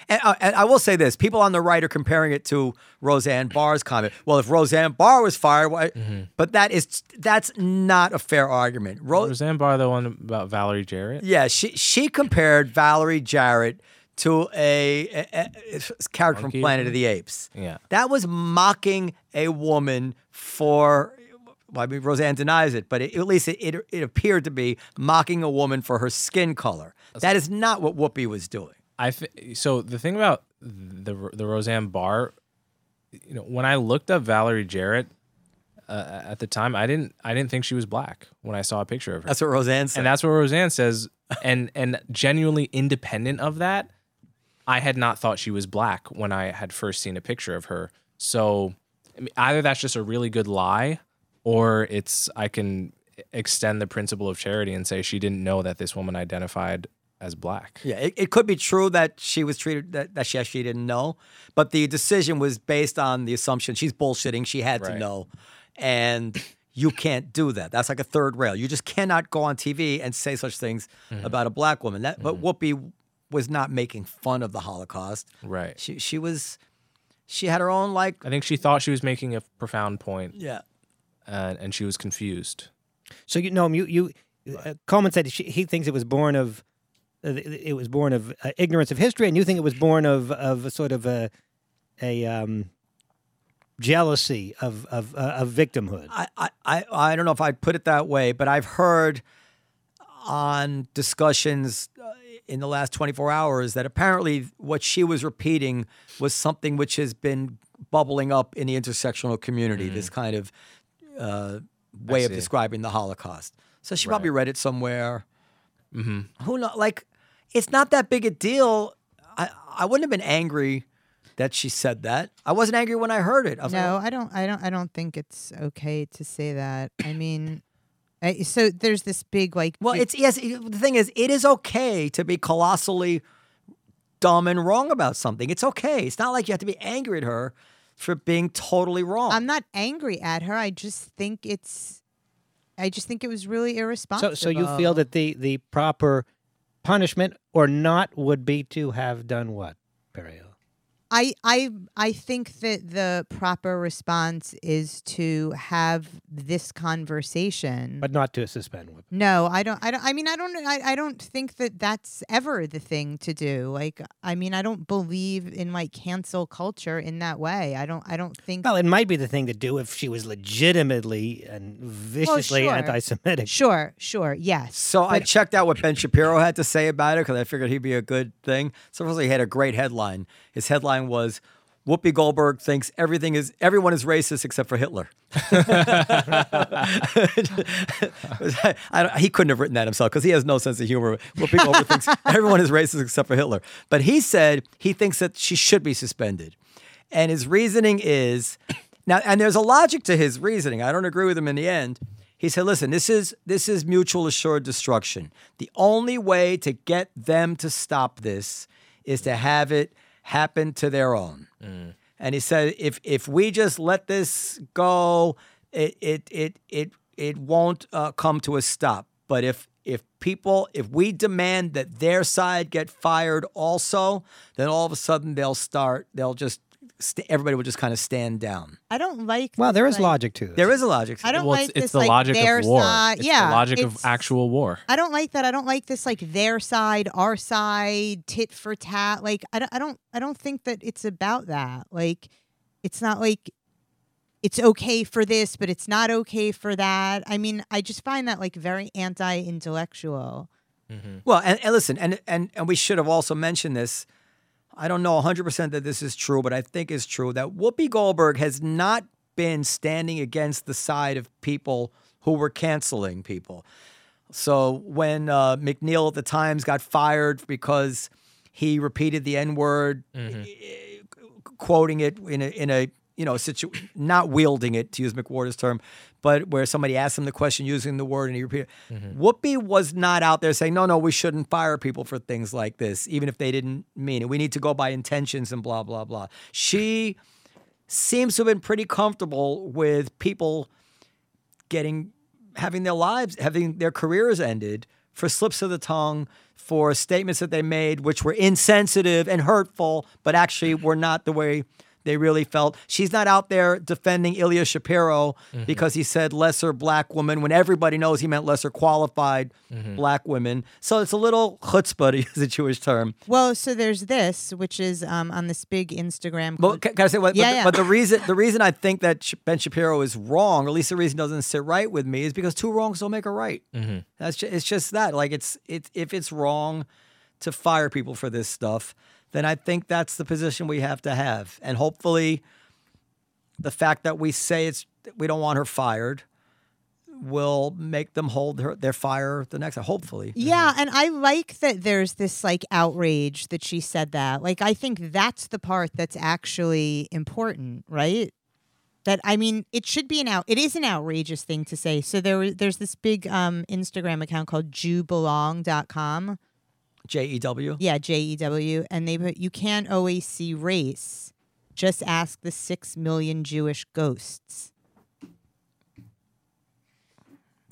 And, uh, and I will say this: people on the right are comparing it to Roseanne Barr's comment. Well, if Roseanne Barr was fired, why? But that is that's not a fair argument. Ro- Roseanne Barr, the one about Valerie Jarrett. yeah, she she compared Valerie Jarrett to a, a- a- a character from Planet of the Apes. Yeah. That was mocking a woman for. Well, I mean, Roseanne denies it, but it, at least it, it, it appeared to be mocking a woman for her skin color. That is not what Whoopi was doing. I so the thing about the the Roseanne Barr, you know, when I looked up Valerie Jarrett uh, at the time, I didn't I didn't think she was black when I saw a picture of her. That's what Roseanne said. and that's what Roseanne says. And and genuinely independent of that, I had not thought she was black when I had first seen a picture of her. So I mean, either that's just a really good lie, or it's I can extend the principle of charity and say she didn't know that this woman identified as black. Yeah, it, it could be true that she was treated that, that she actually didn't know, but the decision was based on the assumption she's bullshitting. She had to know, and you can't do that. That's like a third rail. You just cannot go on TV and say such things Mm-hmm. about a black woman. That, but Whoopi was not making fun of the Holocaust. Right. She she was she had her own like I think she thought she was making a profound point, yeah. Uh, and she was confused. So you know, you you uh, Coleman said she, he thinks it was born of uh, it was born of uh, ignorance of history, and you think it was born of of a sort of a a um, jealousy of of uh, of victimhood. I, I, I I don't know if I'd put it that way, but I've heard on discussions uh, in the last 24 hours that apparently what she was repeating was something which has been bubbling up in the intersectional community, this kind of uh, way of describing the Holocaust. So she probably read it somewhere. Mm-hmm. Who know? Like, it's not that big a deal. I, I wouldn't have been angry that she said that. I wasn't angry when I heard it. I was No, like, I don't. I don't. I don't think it's okay to say that. I mean, I, so there's this big like. well, big- it's yes. The thing is, it is okay to be colossally dumb and wrong about something. It's okay. It's not like you have to be angry at her for being totally wrong. I'm not angry at her. I just think it's. I just think it was really irresponsible. So, so you feel that the the proper punishment or not would be to have done what, Periel? I I I think that the proper response is to have this conversation. But not to suspend women. no, I don't. I don't. I mean, I don't. I, I don't think that that's ever the thing to do. Like, I mean, I don't believe in like cancel culture in that way. I don't. I don't think. Well, it might be the thing to do if she was legitimately and viciously sure. anti-Semitic. Sure, sure, yes. So I checked out what Ben Shapiro had to say about it because I figured he'd be a good thing. So first, he had a great headline. His headline was, "Whoopi Goldberg thinks everything is everyone is racist except for Hitler." [laughs] I don't, he couldn't have written that himself because he has no sense of humor. Whoopi Goldberg thinks [laughs] everyone is racist except for Hitler, but he said he thinks that she should be suspended, and his reasoning is now, and there's a logic to his reasoning. I don't agree with him in the end. He said, "Listen, this is this is mutual assured destruction. The only way to get them to stop this is to have it happen to their own." And he said, "If if we just let this go, it it it it it won't uh, come to a stop. But if if people if we demand that their side get fired also, then all of a sudden they'll start. They'll just st- everybody will just kind of stand down. I don't like. Well, there is like- logic to this. There is a logic. to I don't well, like it's, it's this, the like, logic their of war. side- It's yeah, the logic of actual war. I don't like that. I don't like this like their side, our side, tit for tat. Like I don't I don't I don't think that it's about that. Like it's not like it's okay for this, but it's not okay for that. I mean, I just find that like very anti-intellectual. Mm-hmm. Well, and, and listen, and, and and we should have also mentioned this. I don't know 100% that this is true, but I think it's true that Whoopi Goldberg has not been standing against the side of people who were canceling people. So when uh, McNeil at the Times got fired because he repeated the N word, quoting it in a in a you know situ not wielding it to use McWhorter's term, but where somebody asked him the question using the word and he repeated. Mm-hmm. Whoopi was not out there saying, "No, no, we shouldn't fire people for things like this, even if they didn't mean it. We need to go by intentions and blah blah blah." She seems to have been pretty comfortable with people getting having their lives having their careers ended for slips of the tongue for statements that they made which were insensitive and hurtful but actually were not the way they really felt she's not out there defending Ilya Shapiro mm-hmm. because he said lesser black woman when everybody knows he meant lesser qualified mm-hmm. black women so it's a little chutzpah [laughs] to use a Jewish term Well, so there's this, which is um, on this big Instagram. But can, can I say what? Yeah, but, the- yeah. but the reason the reason I think that Ben Shapiro is wrong, or at least the reason doesn't sit right with me, is because two wrongs don't make a right. Mm-hmm. That's just, it's just that. Like it's it's if it's wrong to fire people for this stuff, then I think that's the position we have to have, and hopefully, the fact that we say it's we don't want her fired will make them hold her their fire the next. Hopefully, Yeah, and I like that there's this like outrage that she said that. Like I think that's the part that's actually important, right? That I mean, it should be an out. It is an outrageous thing to say. So there, there's this big um, Instagram account called JewBelong.com. J E W. Yeah, J E W, and they put you can't always see race. Just ask the six million Jewish ghosts.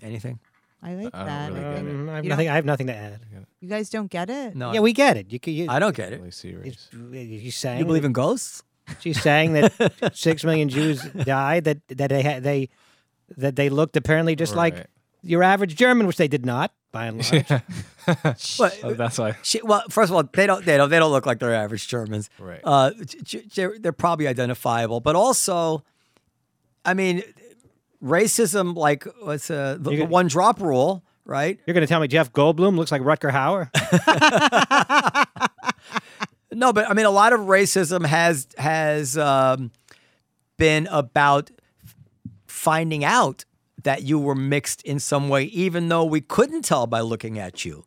Anything? I like I don't that. really get it. Um, I have You nothing. I have nothing to add. You guys don't get it? No, Yeah, we get it. You, c- you, I don't get it. Really serious. you saying You believe in ghosts? She's saying that [laughs] six million Jews died. That that they had they that they looked apparently just like Right. your average German, which they did not by and [laughs] large. [laughs] But So that's why. She, well, first of all, they don't they don't they don't look like their average Germans. Right. Uh, they're, they're probably identifiable, but also, I mean, racism like what's uh, the, You the one drop rule, right? You're going to tell me Jeff Goldblum looks like Rutger Hauer? [laughs] No, but I mean, a lot of racism has has um, been about finding out that you were mixed in some way, even though we couldn't tell by looking at you.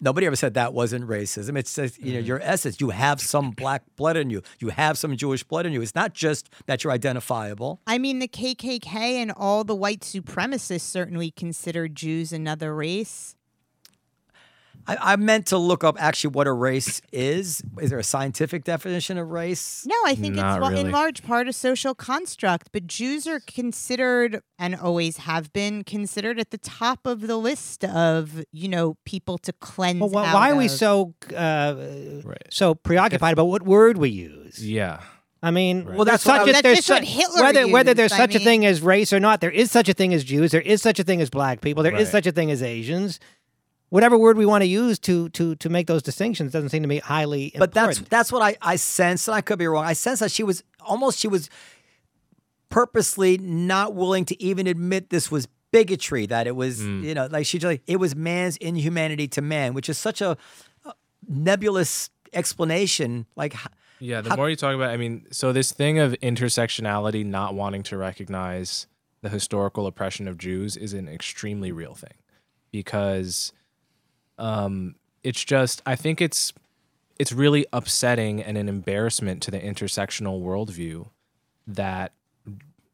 Nobody ever said that wasn't racism. It's just, you know, mm-hmm. your essence. You have some black blood in you. You have some Jewish blood in you. It's not just that you're identifiable. I mean, the KKK and all the white supremacists certainly consider Jews another race. I, I meant to look up actually what a race is. Is there a scientific definition of race? No, I think Not it's wa- in large part a social construct, but Jews are considered and always have been considered at the top of the list of, you know, people to cleanse Well, why, out why are we so uh, Right. so preoccupied about what word we use? Yeah. I mean, Right. Well, there's that's such was- a, That's there's just what Hitler whether whether used, there's I such a thing as race or not, there is such a thing as Jews. There is such a thing as black people. There is Right. such a thing as Asians. Whatever word we want to use to to to make those distinctions doesn't seem to me highly important. But that's that's what I I sensed, and I could be wrong. I sensed that she was almost she was purposely not willing to even admit this was bigotry. That it was you know like she just like, it was man's inhumanity to man, which is such a uh, nebulous explanation. Like Yeah, the How- more you talk about, I mean, so this thing of intersectionality not wanting to recognize the historical oppression of Jews is an extremely real thing because um, it's just, I think it's it's really upsetting and an embarrassment to the intersectional worldview that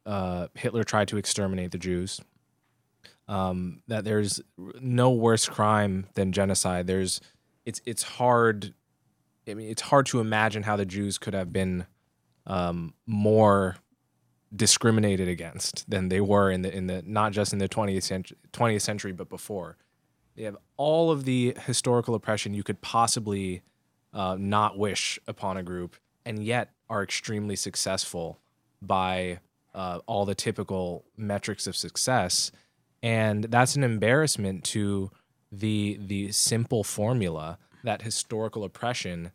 uh, Hitler tried to exterminate the Jews. Um, that there's no worse crime than genocide. There's, it's it's hard I mean, it's hard to imagine how the Jews could have been um, more discriminated against than they were in the in the not just in the 20th century, 20th century but before. They have all of the historical oppression you could possibly uh, not wish upon a group, and yet are extremely successful by uh, all the typical metrics of success, and that's an embarrassment to the the simple formula that historical oppression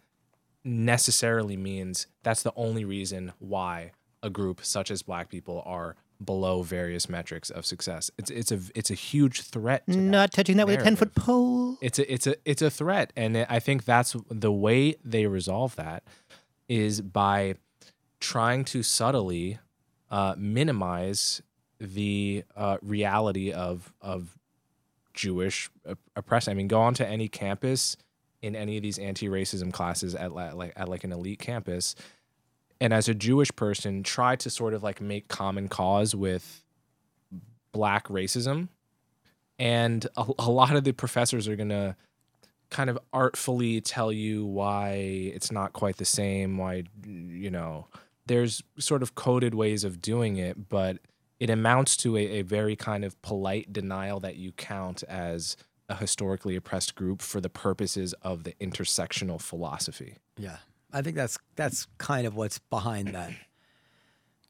necessarily means that's the only reason why a group such as black people are below various metrics of success. It's it's a it's a huge threat. To that not touching that with a ten foot pole. It's a it's a it's a threat, and I think that's the way they resolve that is by trying to subtly uh, minimize the uh, reality of of Jewish oppression. I mean, go onto any campus in any of these anti-racism classes at like at like an elite campus, and as a Jewish person, try to sort of like make common cause with black racism, and a, a lot of the professors are gonna kind of artfully tell you why it's not quite the same. Why you know there's sort of coded ways of doing it, but it amounts to a, a very kind of polite denial that you count as a historically oppressed group for the purposes of the intersectional philosophy. yeah, I think that's that's kind of what's behind that.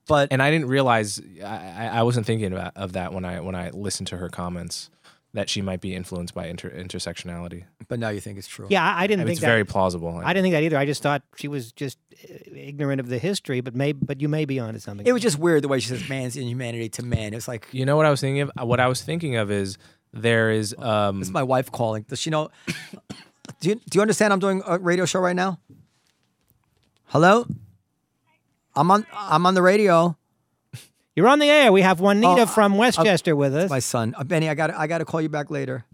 But And I didn't realize I, I I wasn't thinking about, of that when I when I listened to her comments that she might be influenced by inter, intersectionality. but now you think it's true. Yeah, I, I didn't I mean, think it's that. very plausible. I didn't think that either. I just thought she was just uh, ignorant of the history, but maybe, but you may be onto something. It was just weird the way she says man's inhumanity to man. It's like You know what I was thinking of? What I was thinking of is there is um This is my wife calling. Does she know? [coughs] Do you, do you understand I'm doing a radio show right now? Hello? I'm on I'm on the radio. [laughs] You're on the air. We have Juanita Oh, from Westchester with us. My son. Uh, Benny, I got I got to call you back later.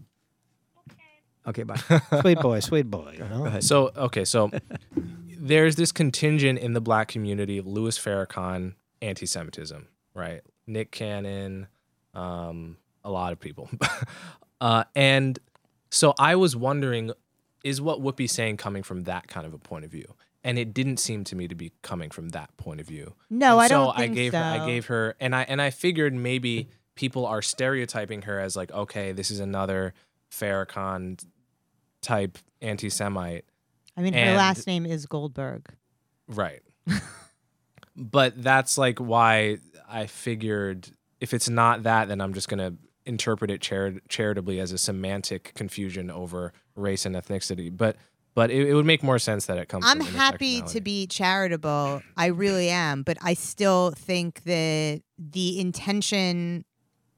Okay, Okay, bye. [laughs] sweet boy, sweet boy. You know? Go ahead. So okay, so [laughs] there's this contingent in the black community of Louis Farrakhan anti-Semitism, right? Nick Cannon, um, a lot of people, uh, and so I was wondering, is what Whoopi's saying coming from that kind of a point of view? And it didn't seem to me to be coming from that point of view. No, And I so don't Think I gave her, I gave her, and I and I figured maybe people are stereotyping her as like, okay, this is another Farrakhan type anti-Semite. I mean, her last name is Goldberg. Right. [laughs] but that's like why I figured if it's not that, then I'm just going to interpret it chari- charitably as a semantic confusion over race and ethnicity. But but it, it would make more sense that it comes. I'm from happy to be charitable. I really am, but I still think that the intention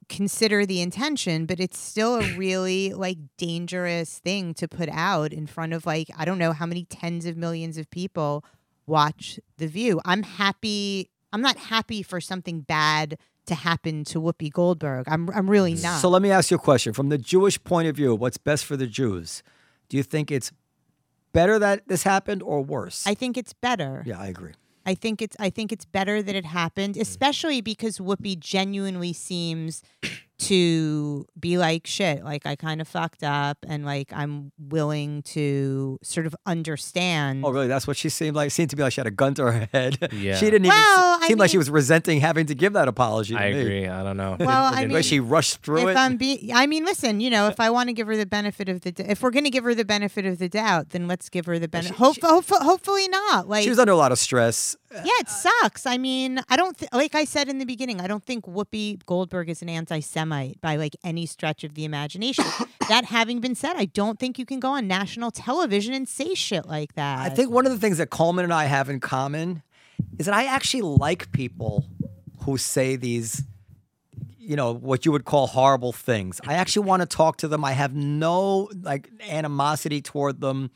consider the intention, but it's still a [coughs] really like dangerous thing to put out in front of like I don't know how many tens of millions of people watch The View. I'm happy I'm not happy for something bad to happen to Whoopi Goldberg. I'm I'm really not. So let me ask you a question. From the Jewish point of view, what's best for the Jews? Do you think it's better that this happened or worse? I think it's better. yeah, I agree. I think it's I think it's better that it happened, mm. especially because Whoopi genuinely seems to be like shit. Like I kind of fucked up, and like I'm willing to sort of understand. Oh, really? That's what she seemed like. Seemed to be like she had a gun to her head. [laughs] Yeah. she didn't even Well, se- I seem like she was resenting having to give that apology. to I me. agree. I don't know. [laughs] Well, I The mean, she rushed through if it. I'm be, I mean, listen, you know, if I want to give her the benefit of the, d- if we're going to give her the benefit of the doubt, then let's give her the benefit. Hope, hope, hopefully not. Like, she was under a lot of stress. yeah, it sucks. I mean, I don't, th- like I said in the beginning, I don't think Whoopi Goldberg is an anti-Semite by like any stretch of the imagination. [coughs] that having been said, I don't think you can go on national television and say shit like that. I think one of the things that Coleman and I have in common is that I actually like people who say these, you know, what you would call horrible things. I actually want to talk to them. I have no like animosity toward them.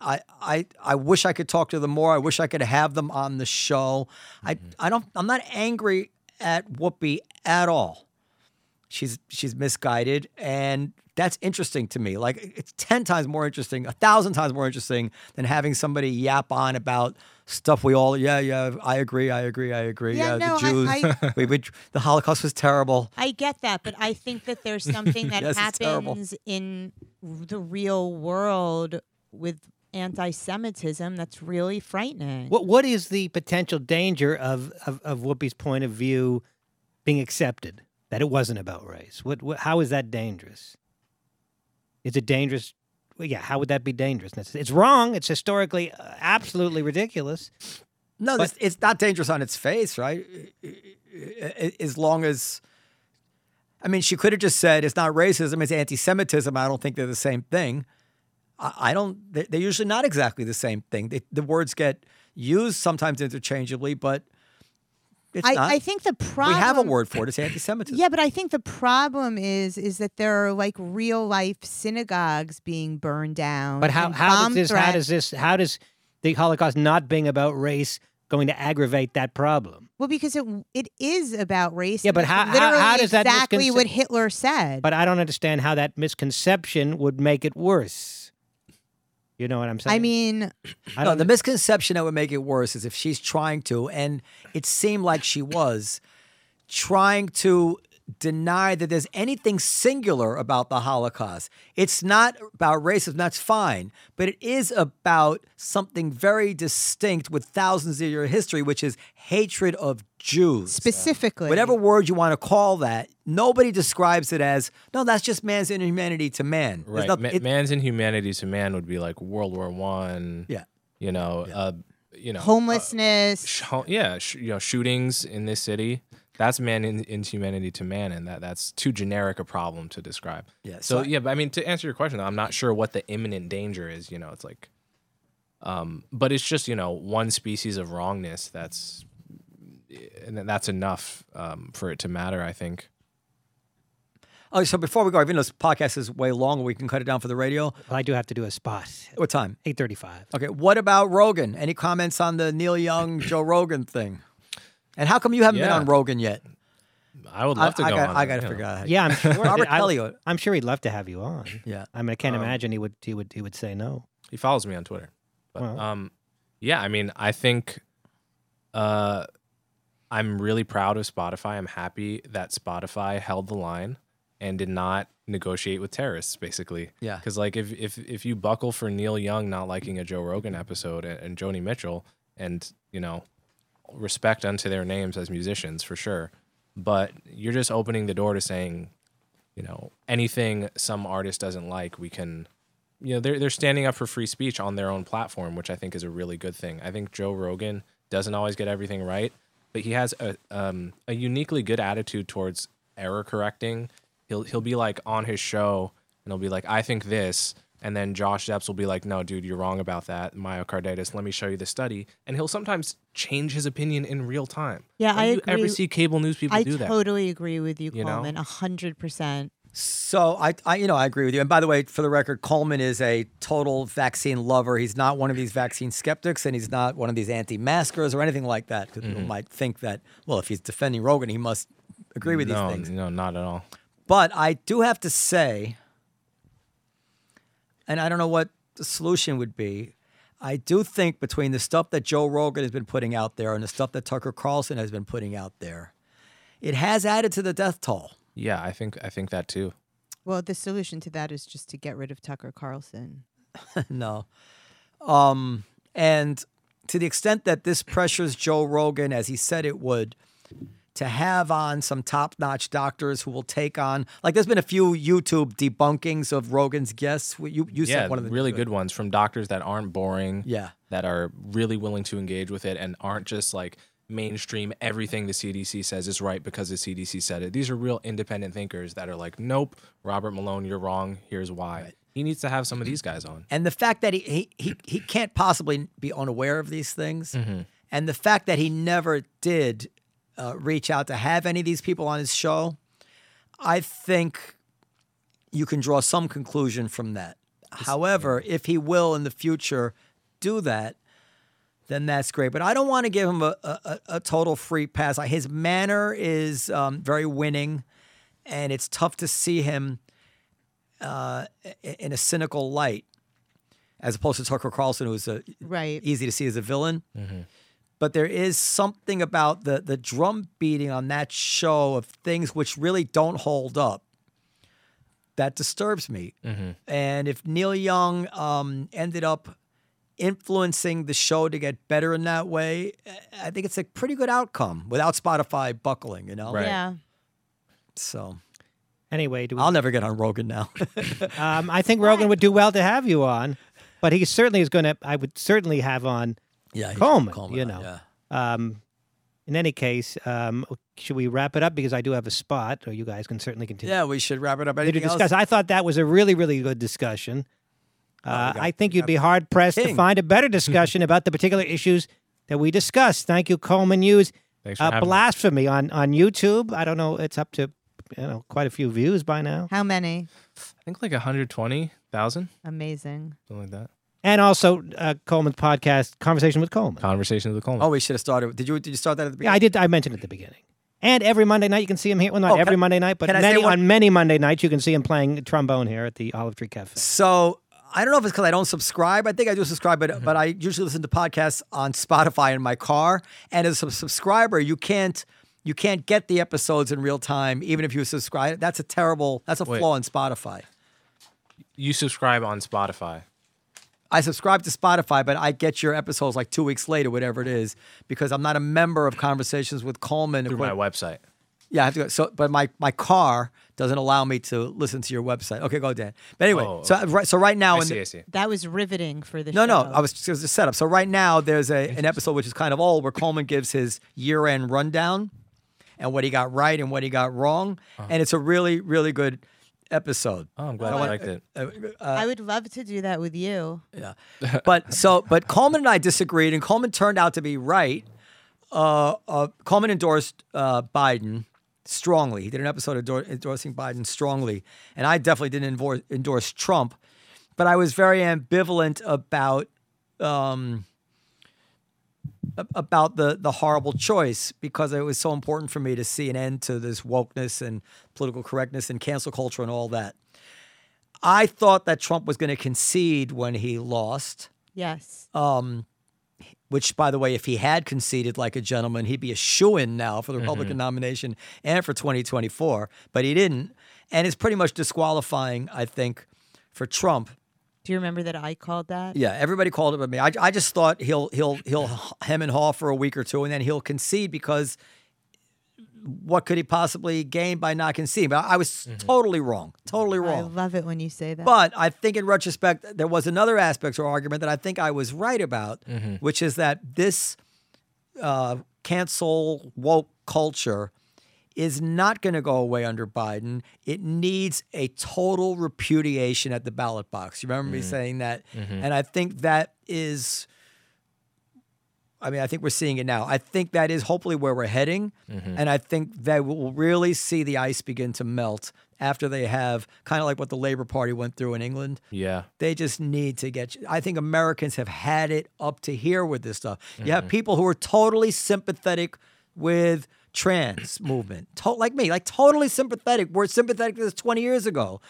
I, I I wish I could talk to them more. I wish I could have them on the show. I mm-hmm. I don't I'm not angry at Whoopi at all. She's she's misguided and that's interesting to me. Like it's 10 times more interesting, a thousand times more interesting than having somebody yap on about stuff we all yeah, yeah, I agree, I agree, I agree. Yeah, Yeah, no, the Jews I- [laughs] we, we, the Holocaust was terrible. I get that, but I think that there's [laughs] something that Yes, happens in the real world with anti-Semitism that's really frightening. What what is the potential danger of, of, of Whoopi's point of view being accepted? That it wasn't about race. What, what how is that dangerous? Is it dangerous? Well, yeah, how would that be dangerous? It's, it's wrong. It's historically uh, absolutely ridiculous. No, it's, it's not dangerous on its face, right? As long as, I mean, she could have just said it's not racism, it's anti-Semitism. I don't think they're the same thing. I, I don't. they- They're usually not exactly the same thing. They, the words get used sometimes interchangeably, but it's I, not. I think the problem we have a word for it. It's anti-Semitism. Yeah, but I think the problem is is that there are like real life synagogues being burned down. But how how does bomb this how does this how does the Holocaust not being about race going to aggravate that problem? Well, because it it is about race. Yeah, but how- how- literally how does that exactly misconce- what Hitler said? But I don't understand how that misconception would make it worse. You know what I'm saying? I mean, I no, don't the misconception that would make it worse is if she's trying to, and it seemed like she was trying to deny that there's anything singular about the Holocaust. It's not about racism, that's fine, but it is about something very distinct with thousands of year history, which is hatred of Jews. specifically, Whatever word you want to call that, nobody describes it as no. That's just man's inhumanity to man. There's Right. noth- Ma- it- man's inhumanity to man would be like World War One. Yeah. You know, uh, you know, homelessness. sh- yeah, sh- you know, shootings in this city. That's man in, inhumanity to man, and that that's too generic a problem to describe. Yeah, So, so I- yeah, but I mean, to answer your question, though, I'm not sure what the imminent danger is. You know, it's like, um, but it's just you know one species of wrongness that's, and that's enough um, for it to matter. I think. Oh, so before we go, even though this podcast is way long, we can cut it down for the radio. Well, I do have to do a spot. What time? Eight thirty-five. Okay. What about Rogan? Any comments on the Neil Young, Joe Rogan thing? And how come you haven't been on Rogan yet? I would I, love to I go Got, on I got to figure out. How Yeah, I'm [laughs] sure. Robert I, Elliott. I'm sure he'd love to have you on. Yeah. I mean, I can't Um, imagine he would. He would. He would. Say no. He follows me on Twitter. But Wow. um yeah, I mean, I think uh I'm really proud of Spotify. I'm happy that Spotify held the line and did not negotiate with terrorists basically. Yeah. Cuz like if if if you buckle for Neil Young not liking a Joe Rogan episode and, and Joni Mitchell and, you know, respect unto their names as musicians for sure, but you're just opening the door to saying, you know, anything some artist doesn't like, we can you know they're they're standing up for free speech on their own platform, which I think is a really good thing. I think Joe Rogan doesn't always get everything right, but he has a um, a uniquely good attitude towards error correcting. He'll he'll be like on his show and he'll be like, I think this, and then Josh Depps will be like, No, dude, you're wrong about that. Myocarditis. Let me show you the study, and he'll sometimes change his opinion in real time. Yeah, When I you ever see cable news people I do that? totally agree with you, You know? Coleman. A hundred percent. So I, I, you know, I agree with you. And by the way, for the record, Coleman is a total vaccine lover. He's not one of these vaccine skeptics, and he's not one of these anti-maskers or anything like that. Because people mm-hmm. might think that, well, if he's defending Rogan, he must agree with no, these things. no, not at all. But I do have to say, and I don't know what the solution would be. I do think between the stuff that Joe Rogan has been putting out there and the stuff that Tucker Carlson has been putting out there, it has added to the death toll. Yeah, I think I think that too. Well, the solution to that is just to get rid of Tucker Carlson. [laughs] no. Um, and to the extent that this pressures Joe Rogan, as he said it would, to have on some top notch doctors who will take on, like, there's been a few YouTube debunkings of Rogan's guests. You, you yeah, said one of the really good ones from doctors that aren't boring. Yeah. that are really willing to engage with it and aren't just like mainstream everything the CDC says is right because the CDC said it. These are real independent thinkers that are like, nope, Robert Malone, you're wrong. Here's why. He needs to have some of these guys on. And the fact that he, he, he, he can't possibly be unaware of these things, mm-hmm. and the fact that he never did uh, reach out to have any of these people on his show, I think you can draw some conclusion from that. However, if he will in the future do that, then that's great. But I don't want to give him a, a, a total free pass. His manner is um, very winning, and it's tough to see him uh, in a cynical light, as opposed to Tucker Carlson, who's a, Right. easy to see as a villain. But there is something about the the drum beating on that show of things which really don't hold up that disturbs me. And if Neil Young um, ended up influencing the show to get better in that way, I think it's a pretty good outcome without Spotify buckling, you know? Right. Yeah. So Anyway, do we, I'll never get on Rogan now. [laughs] um, I think Rogan would do well to have you on, but he certainly is going to. I would certainly have on yeah, he- Coleman. you know. yeah. Um, in any case, um, should we wrap it up because I do have a spot, or you guys can certainly continue. Yeah, we should wrap it up. to discuss. else? I thought that was a really, really good discussion. Uh, got- I think you'd be hard pressed to find a better [laughs] discussion about the particular issues that we discussed. Thank you, Coleman Hughes. Thanks for Uh, having me. blasphemy on on YouTube. I don't know. It's up to you know quite a few views by now, How many? I think like 120,000, Amazing. something like that. And also uh, Coleman's podcast, Conversation with Coleman. Conversation with Coleman. Oh, we should have started. Did you did you start that at the beginning? Yeah, I did. I mentioned at the beginning. And every Monday night you can see him here. Well, not Oh, can every I- Monday night, but can I say many one- on many Monday nights you can see him playing trombone here at the Olive Tree Cafe. So I don't know if it's because I don't subscribe. I think I do subscribe, Mm-hmm. but but I usually listen to podcasts on Spotify in my car. And as a subscriber, you can't you can't get the episodes in real time, even if you subscribe. That's a terrible. That's a Wait. flaw in Spotify. You subscribe on Spotify. I subscribe to Spotify, but I get your episodes like two weeks later, whatever it is, because I'm not a member of Conversations with Coleman. through my website. Yeah, I have to go. So, but my my car doesn't allow me to listen to your website. Okay, go Dan. But anyway, Oh, so right, so right now I in see, the, I see. That was riveting for the No, show. no. I was just a setup. So right now there's a an episode which is kind of old where Coleman gives his year end rundown and what he got right and what he got wrong, uh-huh. and it's a really really good episode. Oh, I'm glad Oh, I I- liked it. Uh, I would love to do that with you. yeah, [laughs] but so but Coleman and I disagreed, and Coleman turned out to be right. Uh, uh, Coleman endorsed uh, Biden strongly. He did an episode endor- endorsing Biden strongly, and I definitely didn't endorse, endorse Trump. But I was very ambivalent about um, a- about the the horrible choice because it was so important for me to see an end to this wokeness and political correctness and cancel culture and all that. I thought that Trump was going to concede when he lost. Yes. Um, which, by the way, if he had conceded like a gentleman, he'd be a shoo in now for the Republican nomination and for 2024. But he didn't. And it's pretty much disqualifying, I think, for Trump. Do you remember that I called that? Yeah, everybody called it but me. I, I just thought he'll he'll he'll hem and haw for a week or two, and then he'll concede because what could he possibly gain by not conceding? But I was totally wrong, totally wrong. I love it when you say that. But I think in retrospect, there was another aspect or argument that I think I was right about, which is that this uh, cancel woke culture is not going to go away under Biden. It needs a total repudiation at the ballot box. You remember me mm. saying that? Mm-hmm. And I think that is. I mean, I think we're seeing it now. I think that is hopefully where we're heading. Mm-hmm. And I think that we'll really see the ice begin to melt after they have kind of like what the Labor Party went through in England. Yeah. They just need to get. I think Americans have had it up to here with this stuff. You have mm-hmm. people who are totally sympathetic with trans movement, to- like me, like totally sympathetic. We're sympathetic to this 20 years ago.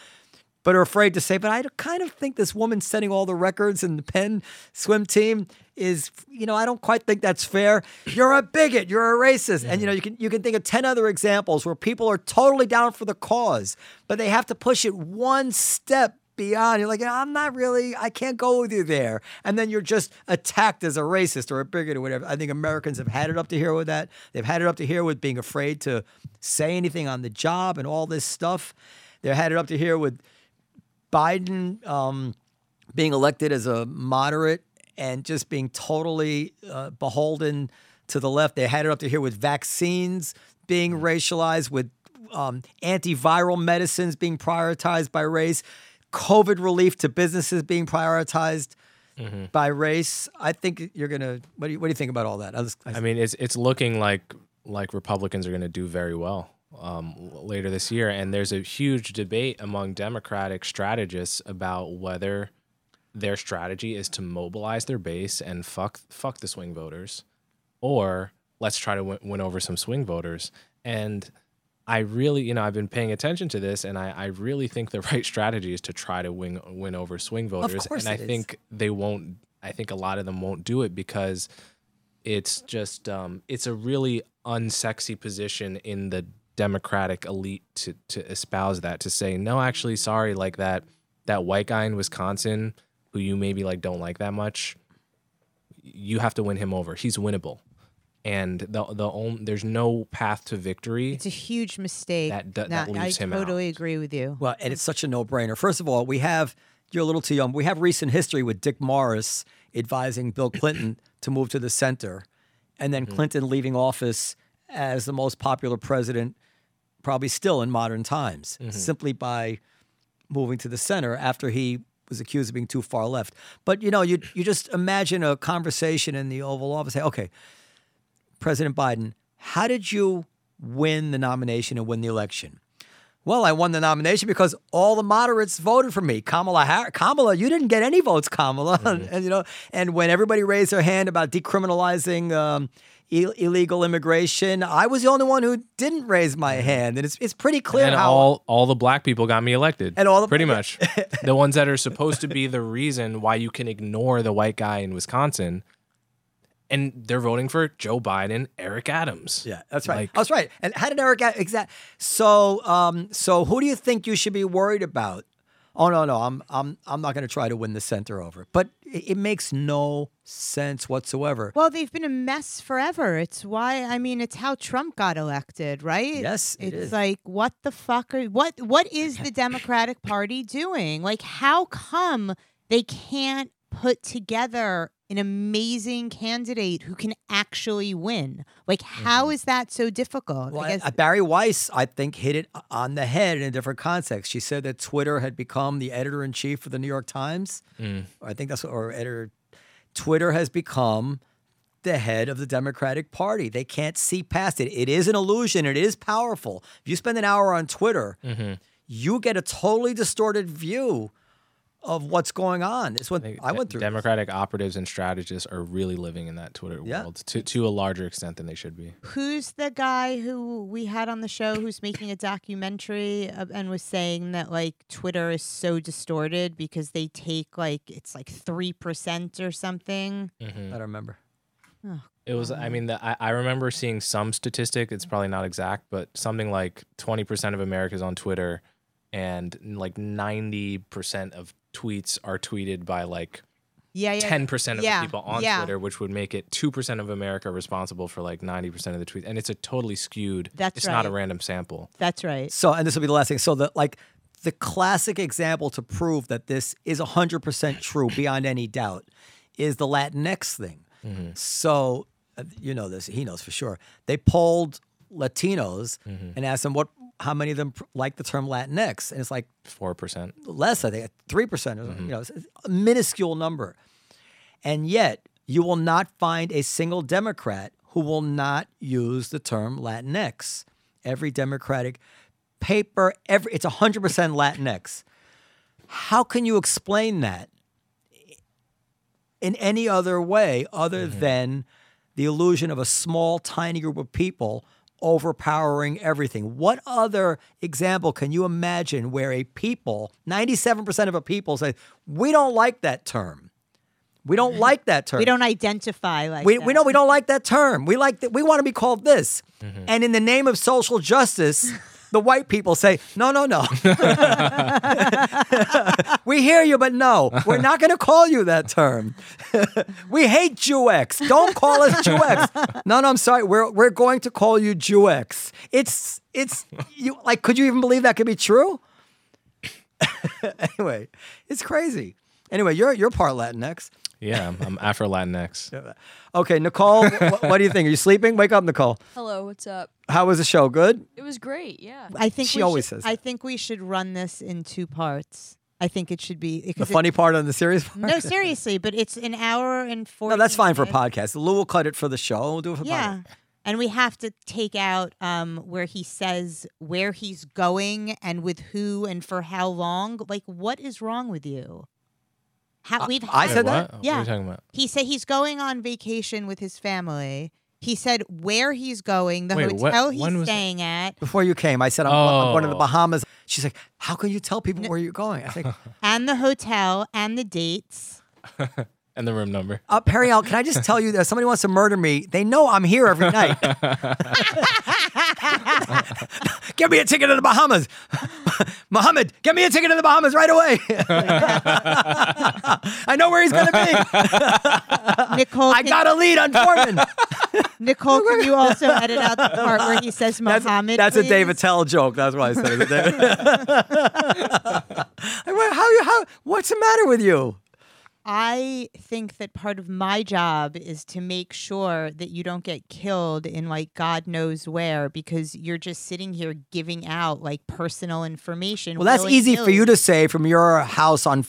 but are afraid to say. But I kind of think this woman setting all the records in the Penn swim team is, you know, I don't quite think that's fair. You're a bigot. You're a racist, and you know, you can you can think of ten other examples where people are totally down for the cause, but they have to push it one step beyond. You're like, I'm not really, I can't go with you there. And then you're just attacked as a racist or a bigot or whatever. I think Americans have had it up to here with that. They've had it up to here with being afraid to say anything on the job and all this stuff. They've had it up to here with Biden um, being elected as a moderate and just being totally uh, beholden to the left. They had it up to here with vaccines being racialized, with um, antiviral medicines being prioritized by race, COVID relief to businesses being prioritized by race. I think you're gonna. What do you, what do you think about all that? I, was, I mean, it's it's looking like like Republicans are going to do very well um, later this year, and there's a huge debate among Democratic strategists about whether their strategy is to mobilize their base and fuck fuck the swing voters, or let's try to win, win over some swing voters. And I really, you know, I've been paying attention to this, and I, I really think the [laughs] right strategy is to try to win win over swing voters. course and I is. think they won't. I think a lot of them won't do it because it's just um, it's a really unsexy position in the democratic elite to to espouse that to say no actually sorry like that that white guy in wisconsin who you maybe like don't like that much you have to win him over he's winnable and the the only, there's no path to victory It's a huge mistake. That- that- No, that leaves I him out. totally agree with you. Well, and it's such a no-brainer. First of all, we have you're a little too young. We have recent history with Dick Morris advising Bill Clinton [coughs] to move to the center, and then mm-hmm. Clinton leaving office as the most popular president, probably still in modern times, mm-hmm. simply by moving to the center after he was accused of being too far left. But you know, you you just imagine a conversation in the Oval Office. Say, okay, President Biden, how did you win the nomination and win the election? Well, I won the nomination because all the moderates voted for me. Kamala Harris, Kamala, you didn't get any votes, Kamala. [laughs] and, you know, and when everybody raised their hand about decriminalizing um, Ill- illegal immigration, I was the only one who didn't raise my hand. And it's it's pretty clear and how all all the black people got me elected And all the- pretty much the ones that are supposed to be the reason why you can ignore the white guy in wisconsin and they're voting for joe biden eric adams Yeah, that's right. Like- that's right. And how did Eric get exact? So, um, so who do you think you should be worried about? Oh no, no, I'm, I'm, I'm not going to try to win the center over. But it, it makes no sense whatsoever. Well, they've been a mess forever. It's why I mean, it's how Trump got elected, right? Yes, it it's is. like what the fuck are what what is the [laughs] Democratic Party doing? Like, how come they can't put together an amazing candidate who can actually win? Like, how mm-hmm. is that so difficult? Well, I guess uh, Bari Weiss, I think, hit it on the head in a different context. She said that Twitter had become the editor in chief of the New York Times. Mm. I think that's what, or editor. Twitter has become the head of the Democratic Party. They can't see past it. It is an illusion. It is powerful. If you spend an hour on Twitter, mm-hmm. you get a totally distorted view of what's going on. It's what I went through. democratic operatives and strategists are really living in that twitter Yeah. world to, to a larger extent than they should be Who's the guy who we had on the show who's making a documentary and was saying that like Twitter is so distorted because they take like it's like 3% or something? Mm-hmm. I don't remember. It was. I mean, the, I, I remember seeing some statistic. It's probably not exact, but something like twenty percent of America's on Twitter, and like ninety percent of tweets are tweeted by like Yeah, yeah. ten percent of yeah, the people on yeah. Twitter, which would make it two percent of America responsible for like ninety percent of the tweets. And it's a totally skewed. That's it's not a random sample. That's right. So, and this will be the last thing. So, the like the classic example to prove that this is 100% true beyond any doubt is the Latinx thing. So, uh, you know this, he knows for sure. They polled Latinos and asked them what how many of them like the term Latinx, and it's like Four percent. less, I think, three percent, something. Mm-hmm. You know, it's a minuscule number. And yet, you will not find a single Democrat who will not use the term Latinx. Every Democratic paper, every it's hundred percent Latinx. How can you explain that in any other way other mm-hmm. than the illusion of a small, tiny group of people overpowering everything. What other example can you imagine where a people, 97% of a people say, we don't like that term. We don't mm-hmm. like that term. We don't identify like We, that. we know we don't like that term. We like that. We want to be called this. Mm-hmm. And in the name of social justice, [laughs] the white people say, no, no, no. [laughs] we hear you, but no, we're not going to call you that term. [laughs] we hate Jewex. Don't call us Jewex. No, no, I'm sorry. We're we're going to call you Jewex. It's it's you like. Could you even believe that could be true? [laughs] anyway, it's crazy. Anyway, you're you're part Latinx. Yeah, I'm, I'm Afro Latinx. [laughs] Okay, Nicole, wh- what do you think? Are you sleeping? Wake up, Nicole. Hello, what's up? How was the show? Good? It was great, yeah. I think She we always should, says I that. think we should run this in two parts. I think it should be The because it- funny part on the series? no, [laughs] seriously, but it's an hour and four. No, that's fine for a podcast. Lou will cut it for the show. We'll do it for Yeah. podcast. And we have to take out um, where he says where he's going and with who and for how long. Like, what is wrong with you? How we've I had- said Wait, that? what? Yeah. What are you talking about? He said he's going on vacation with his family. He said where he's going, the Wait, what- hotel he's when was staying at, Before you came, I said I'm, I'm going to the Oh. Bahamas. She's like, "How can you tell people where you're going?" I think, [laughs] and the hotel and the dates. [laughs] And the room number. uh, Periel, can I just tell you that if somebody wants to murder me, they know I'm here every night. [laughs] [laughs] get me a ticket to the Bahamas, [laughs] Mohammed. Get me a ticket to the Bahamas right away. I know where he's going to be. Nicole, I can, got a lead on Foreman. Nicole, can you also edit out the part where he says That's, Muhammad? that's a? Dave Attell joke. That's why I said it. Like, how you how? What's the matter with you? I think that part of my job is to make sure that you don't get killed in like God knows where because you're just sitting here giving out like personal information. Well, that's easy for you to say from your house on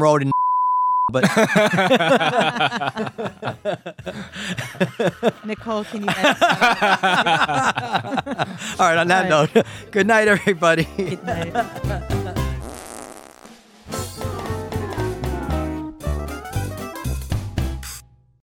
road in. [laughs] But [laughs] Nicole, can you? all right, on that note, [laughs] good night, everybody. Good night.